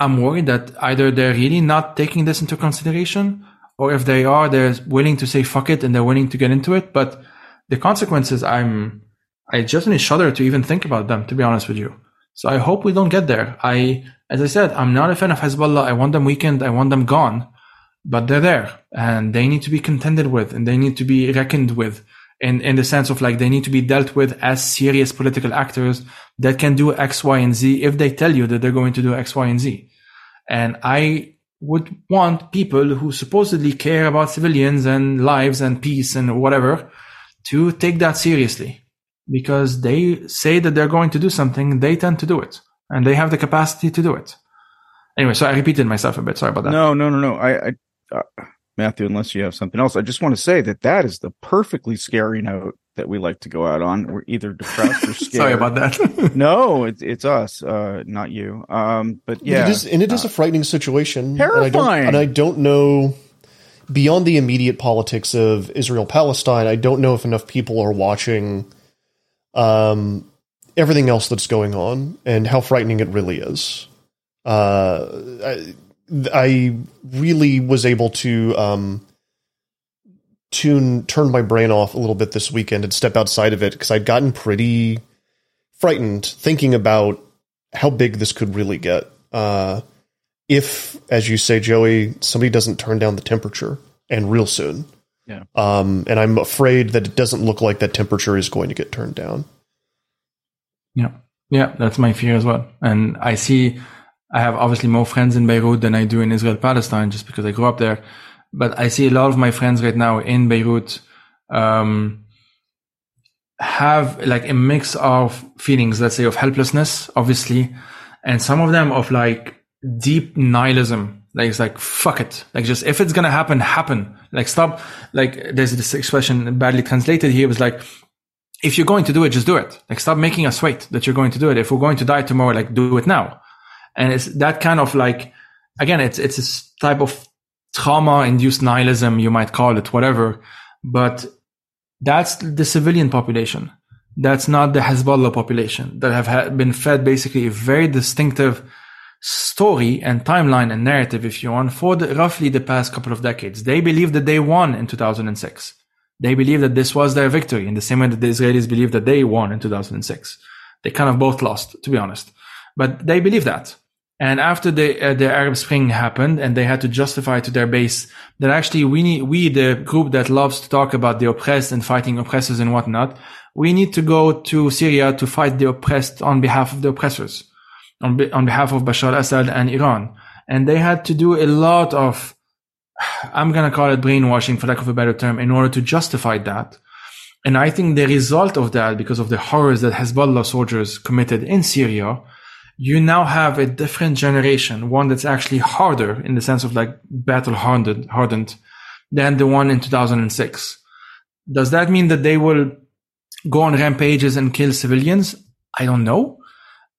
[SPEAKER 3] I'm worried that either they're really not taking this into consideration, or if they are, they're willing to say fuck it and they're willing to get into it. But the consequences, I'm, I genuinely shudder to even think about them, to be honest with you. So I hope we don't get there. I, as I said, I'm not a fan of Hezbollah. I want them weakened. I want them gone but they're there and they need to be contended with and they need to be reckoned with in, in the sense of like they need to be dealt with as serious political actors that can do X, Y, and Z if they tell you that they're going to do X, Y, and Z. And I would want people who supposedly care about civilians and lives and peace and whatever to take that seriously because they say that they're going to do something, they tend to do it and they have the capacity to do it. Anyway, so I repeated myself a bit. Sorry about that.
[SPEAKER 4] No, no, no, no. I, I uh, Matthew, unless you have something else, I just want to say that that is the perfectly scary note that we like to go out on. We're either depressed or scared.
[SPEAKER 3] Sorry about that.
[SPEAKER 4] no, it's it's us, uh, not you. Um, but yeah,
[SPEAKER 2] it is, and it is uh, a frightening situation.
[SPEAKER 4] Terrifying.
[SPEAKER 2] And I, and I don't know beyond the immediate politics of Israel Palestine. I don't know if enough people are watching um, everything else that's going on and how frightening it really is. Uh, I, I really was able to um, tune turn my brain off a little bit this weekend and step outside of it because I'd gotten pretty frightened thinking about how big this could really get. Uh, if, as you say, Joey, somebody doesn't turn down the temperature and real soon.
[SPEAKER 4] Yeah.
[SPEAKER 2] Um, and I'm afraid that it doesn't look like that temperature is going to get turned down.
[SPEAKER 3] Yeah. Yeah, that's my fear as well. And I see, I have obviously more friends in Beirut than I do in Israel Palestine just because I grew up there. But I see a lot of my friends right now in Beirut, um, have like a mix of feelings, let's say of helplessness, obviously, and some of them of like deep nihilism. Like it's like fuck it. Like just if it's gonna happen, happen. Like stop. Like there's this expression badly translated here. It was like if you're going to do it, just do it. Like stop making us wait that you're going to do it. If we're going to die tomorrow, like do it now. And it's that kind of like again, it's it's this type of trauma induced nihilism, you might call it, whatever. But that's the civilian population. That's not the Hezbollah population that have been fed basically a very distinctive story and timeline and narrative, if you want, for the, roughly the past couple of decades. They believe that they won in 2006. They believe that this was their victory in the same way that the Israelis believe that they won in 2006. They kind of both lost, to be honest, but they believe that. And after the uh, the Arab Spring happened, and they had to justify to their base that actually we need, we the group that loves to talk about the oppressed and fighting oppressors and whatnot, we need to go to Syria to fight the oppressed on behalf of the oppressors, on be, on behalf of Bashar al-Assad and Iran. And they had to do a lot of, I'm gonna call it brainwashing for lack of a better term, in order to justify that. And I think the result of that, because of the horrors that Hezbollah soldiers committed in Syria, you now have a different generation, one that's actually harder in the sense of like battle hardened, hardened than the one in 2006. Does that mean that they will go on rampages and kill civilians? I don't know.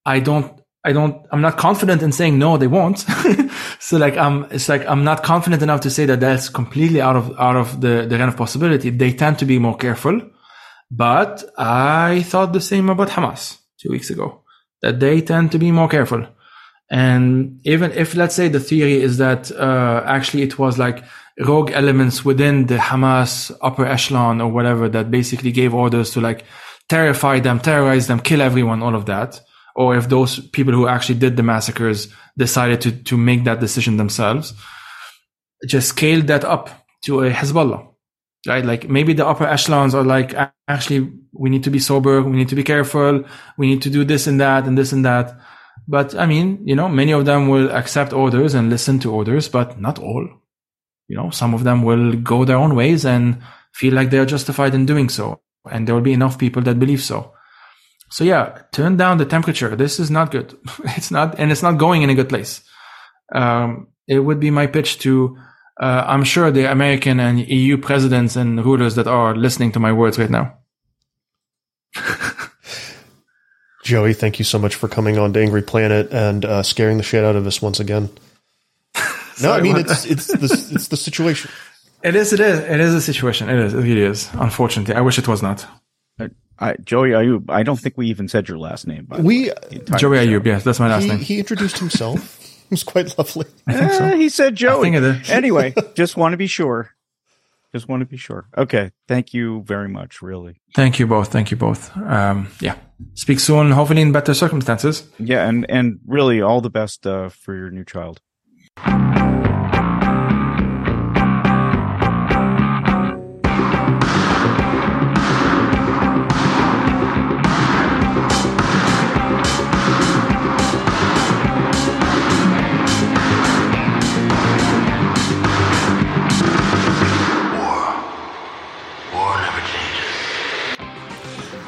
[SPEAKER 3] I don't, I don't, I'm not confident in saying no, they won't. so like, I'm, it's like, I'm not confident enough to say that that's completely out of, out of the, the realm of possibility. They tend to be more careful, but I thought the same about Hamas two weeks ago that they tend to be more careful. And even if, let's say, the theory is that uh, actually it was like rogue elements within the Hamas upper echelon or whatever that basically gave orders to like terrify them, terrorize them, kill everyone, all of that. Or if those people who actually did the massacres decided to, to make that decision themselves, just scaled that up to a Hezbollah right? Like maybe the upper echelons are like, actually, we need to be sober. We need to be careful. We need to do this and that and this and that. But I mean, you know, many of them will accept orders and listen to orders, but not all. You know, some of them will go their own ways and feel like they are justified in doing so. And there will be enough people that believe so. So yeah, turn down the temperature. This is not good. it's not, and it's not going in a good place. Um, it would be my pitch to uh, I'm sure the American and EU presidents and rulers that are listening to my words right now.
[SPEAKER 2] Joey, thank you so much for coming on to Angry Planet and uh, scaring the shit out of us once again. no, I mean it's it's the it's the situation.
[SPEAKER 3] It is. It is. It is a situation. It is. It really is. Unfortunately, I wish it was not.
[SPEAKER 4] I, Joey Ayoub. I don't think we even said your last name.
[SPEAKER 2] we
[SPEAKER 3] Joey Ayoub. Yes, that's my last
[SPEAKER 2] he,
[SPEAKER 3] name.
[SPEAKER 2] He introduced himself. It was quite lovely.
[SPEAKER 4] I think so. he said Joey. anyway, just want to be sure. Just want to be sure. Okay. Thank you very much. Really.
[SPEAKER 3] Thank you both. Thank you both. Um, yeah. Speak soon. Hopefully in better circumstances.
[SPEAKER 4] Yeah, and and really all the best uh, for your new child.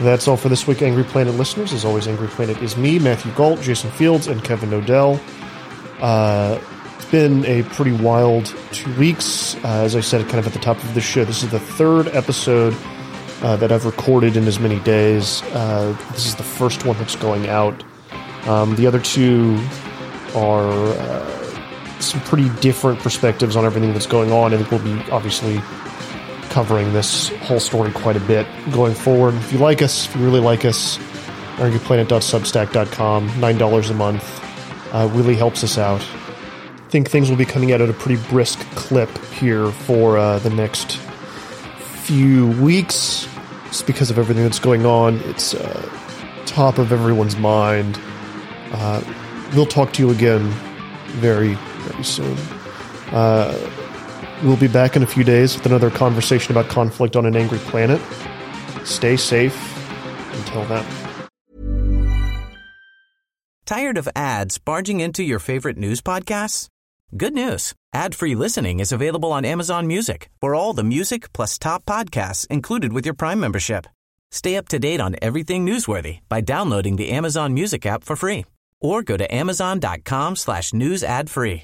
[SPEAKER 2] That's all for this week, Angry Planet listeners. As always, Angry Planet is me, Matthew Gault, Jason Fields, and Kevin Knodell. Uh, it's been a pretty wild two weeks. Uh, as I said, kind of at the top of the show, this is the third episode uh, that I've recorded in as many days. Uh, this is the first one that's going out. Um, the other two are uh, some pretty different perspectives on everything that's going on. Think we'll be obviously covering this whole story quite a bit going forward. If you like us, if you really like us, angryplanet.substack.com, $9 a month. Uh, really helps us out. I think things will be coming out at a pretty brisk clip here for uh, the next few weeks. Just because of everything that's going on, it's uh, top of everyone's mind. Uh, we'll talk to you again very, very soon. We'll be back in a few days with another conversation about conflict on an angry planet. Stay safe until then.
[SPEAKER 6] Tired of ads barging into your favorite news podcasts? Good news. Ad-free listening is available on Amazon Music for all the music plus top podcasts included with your Prime membership. Stay up to date on everything newsworthy by downloading the Amazon Music app for free or go to amazon.com slash news ad free.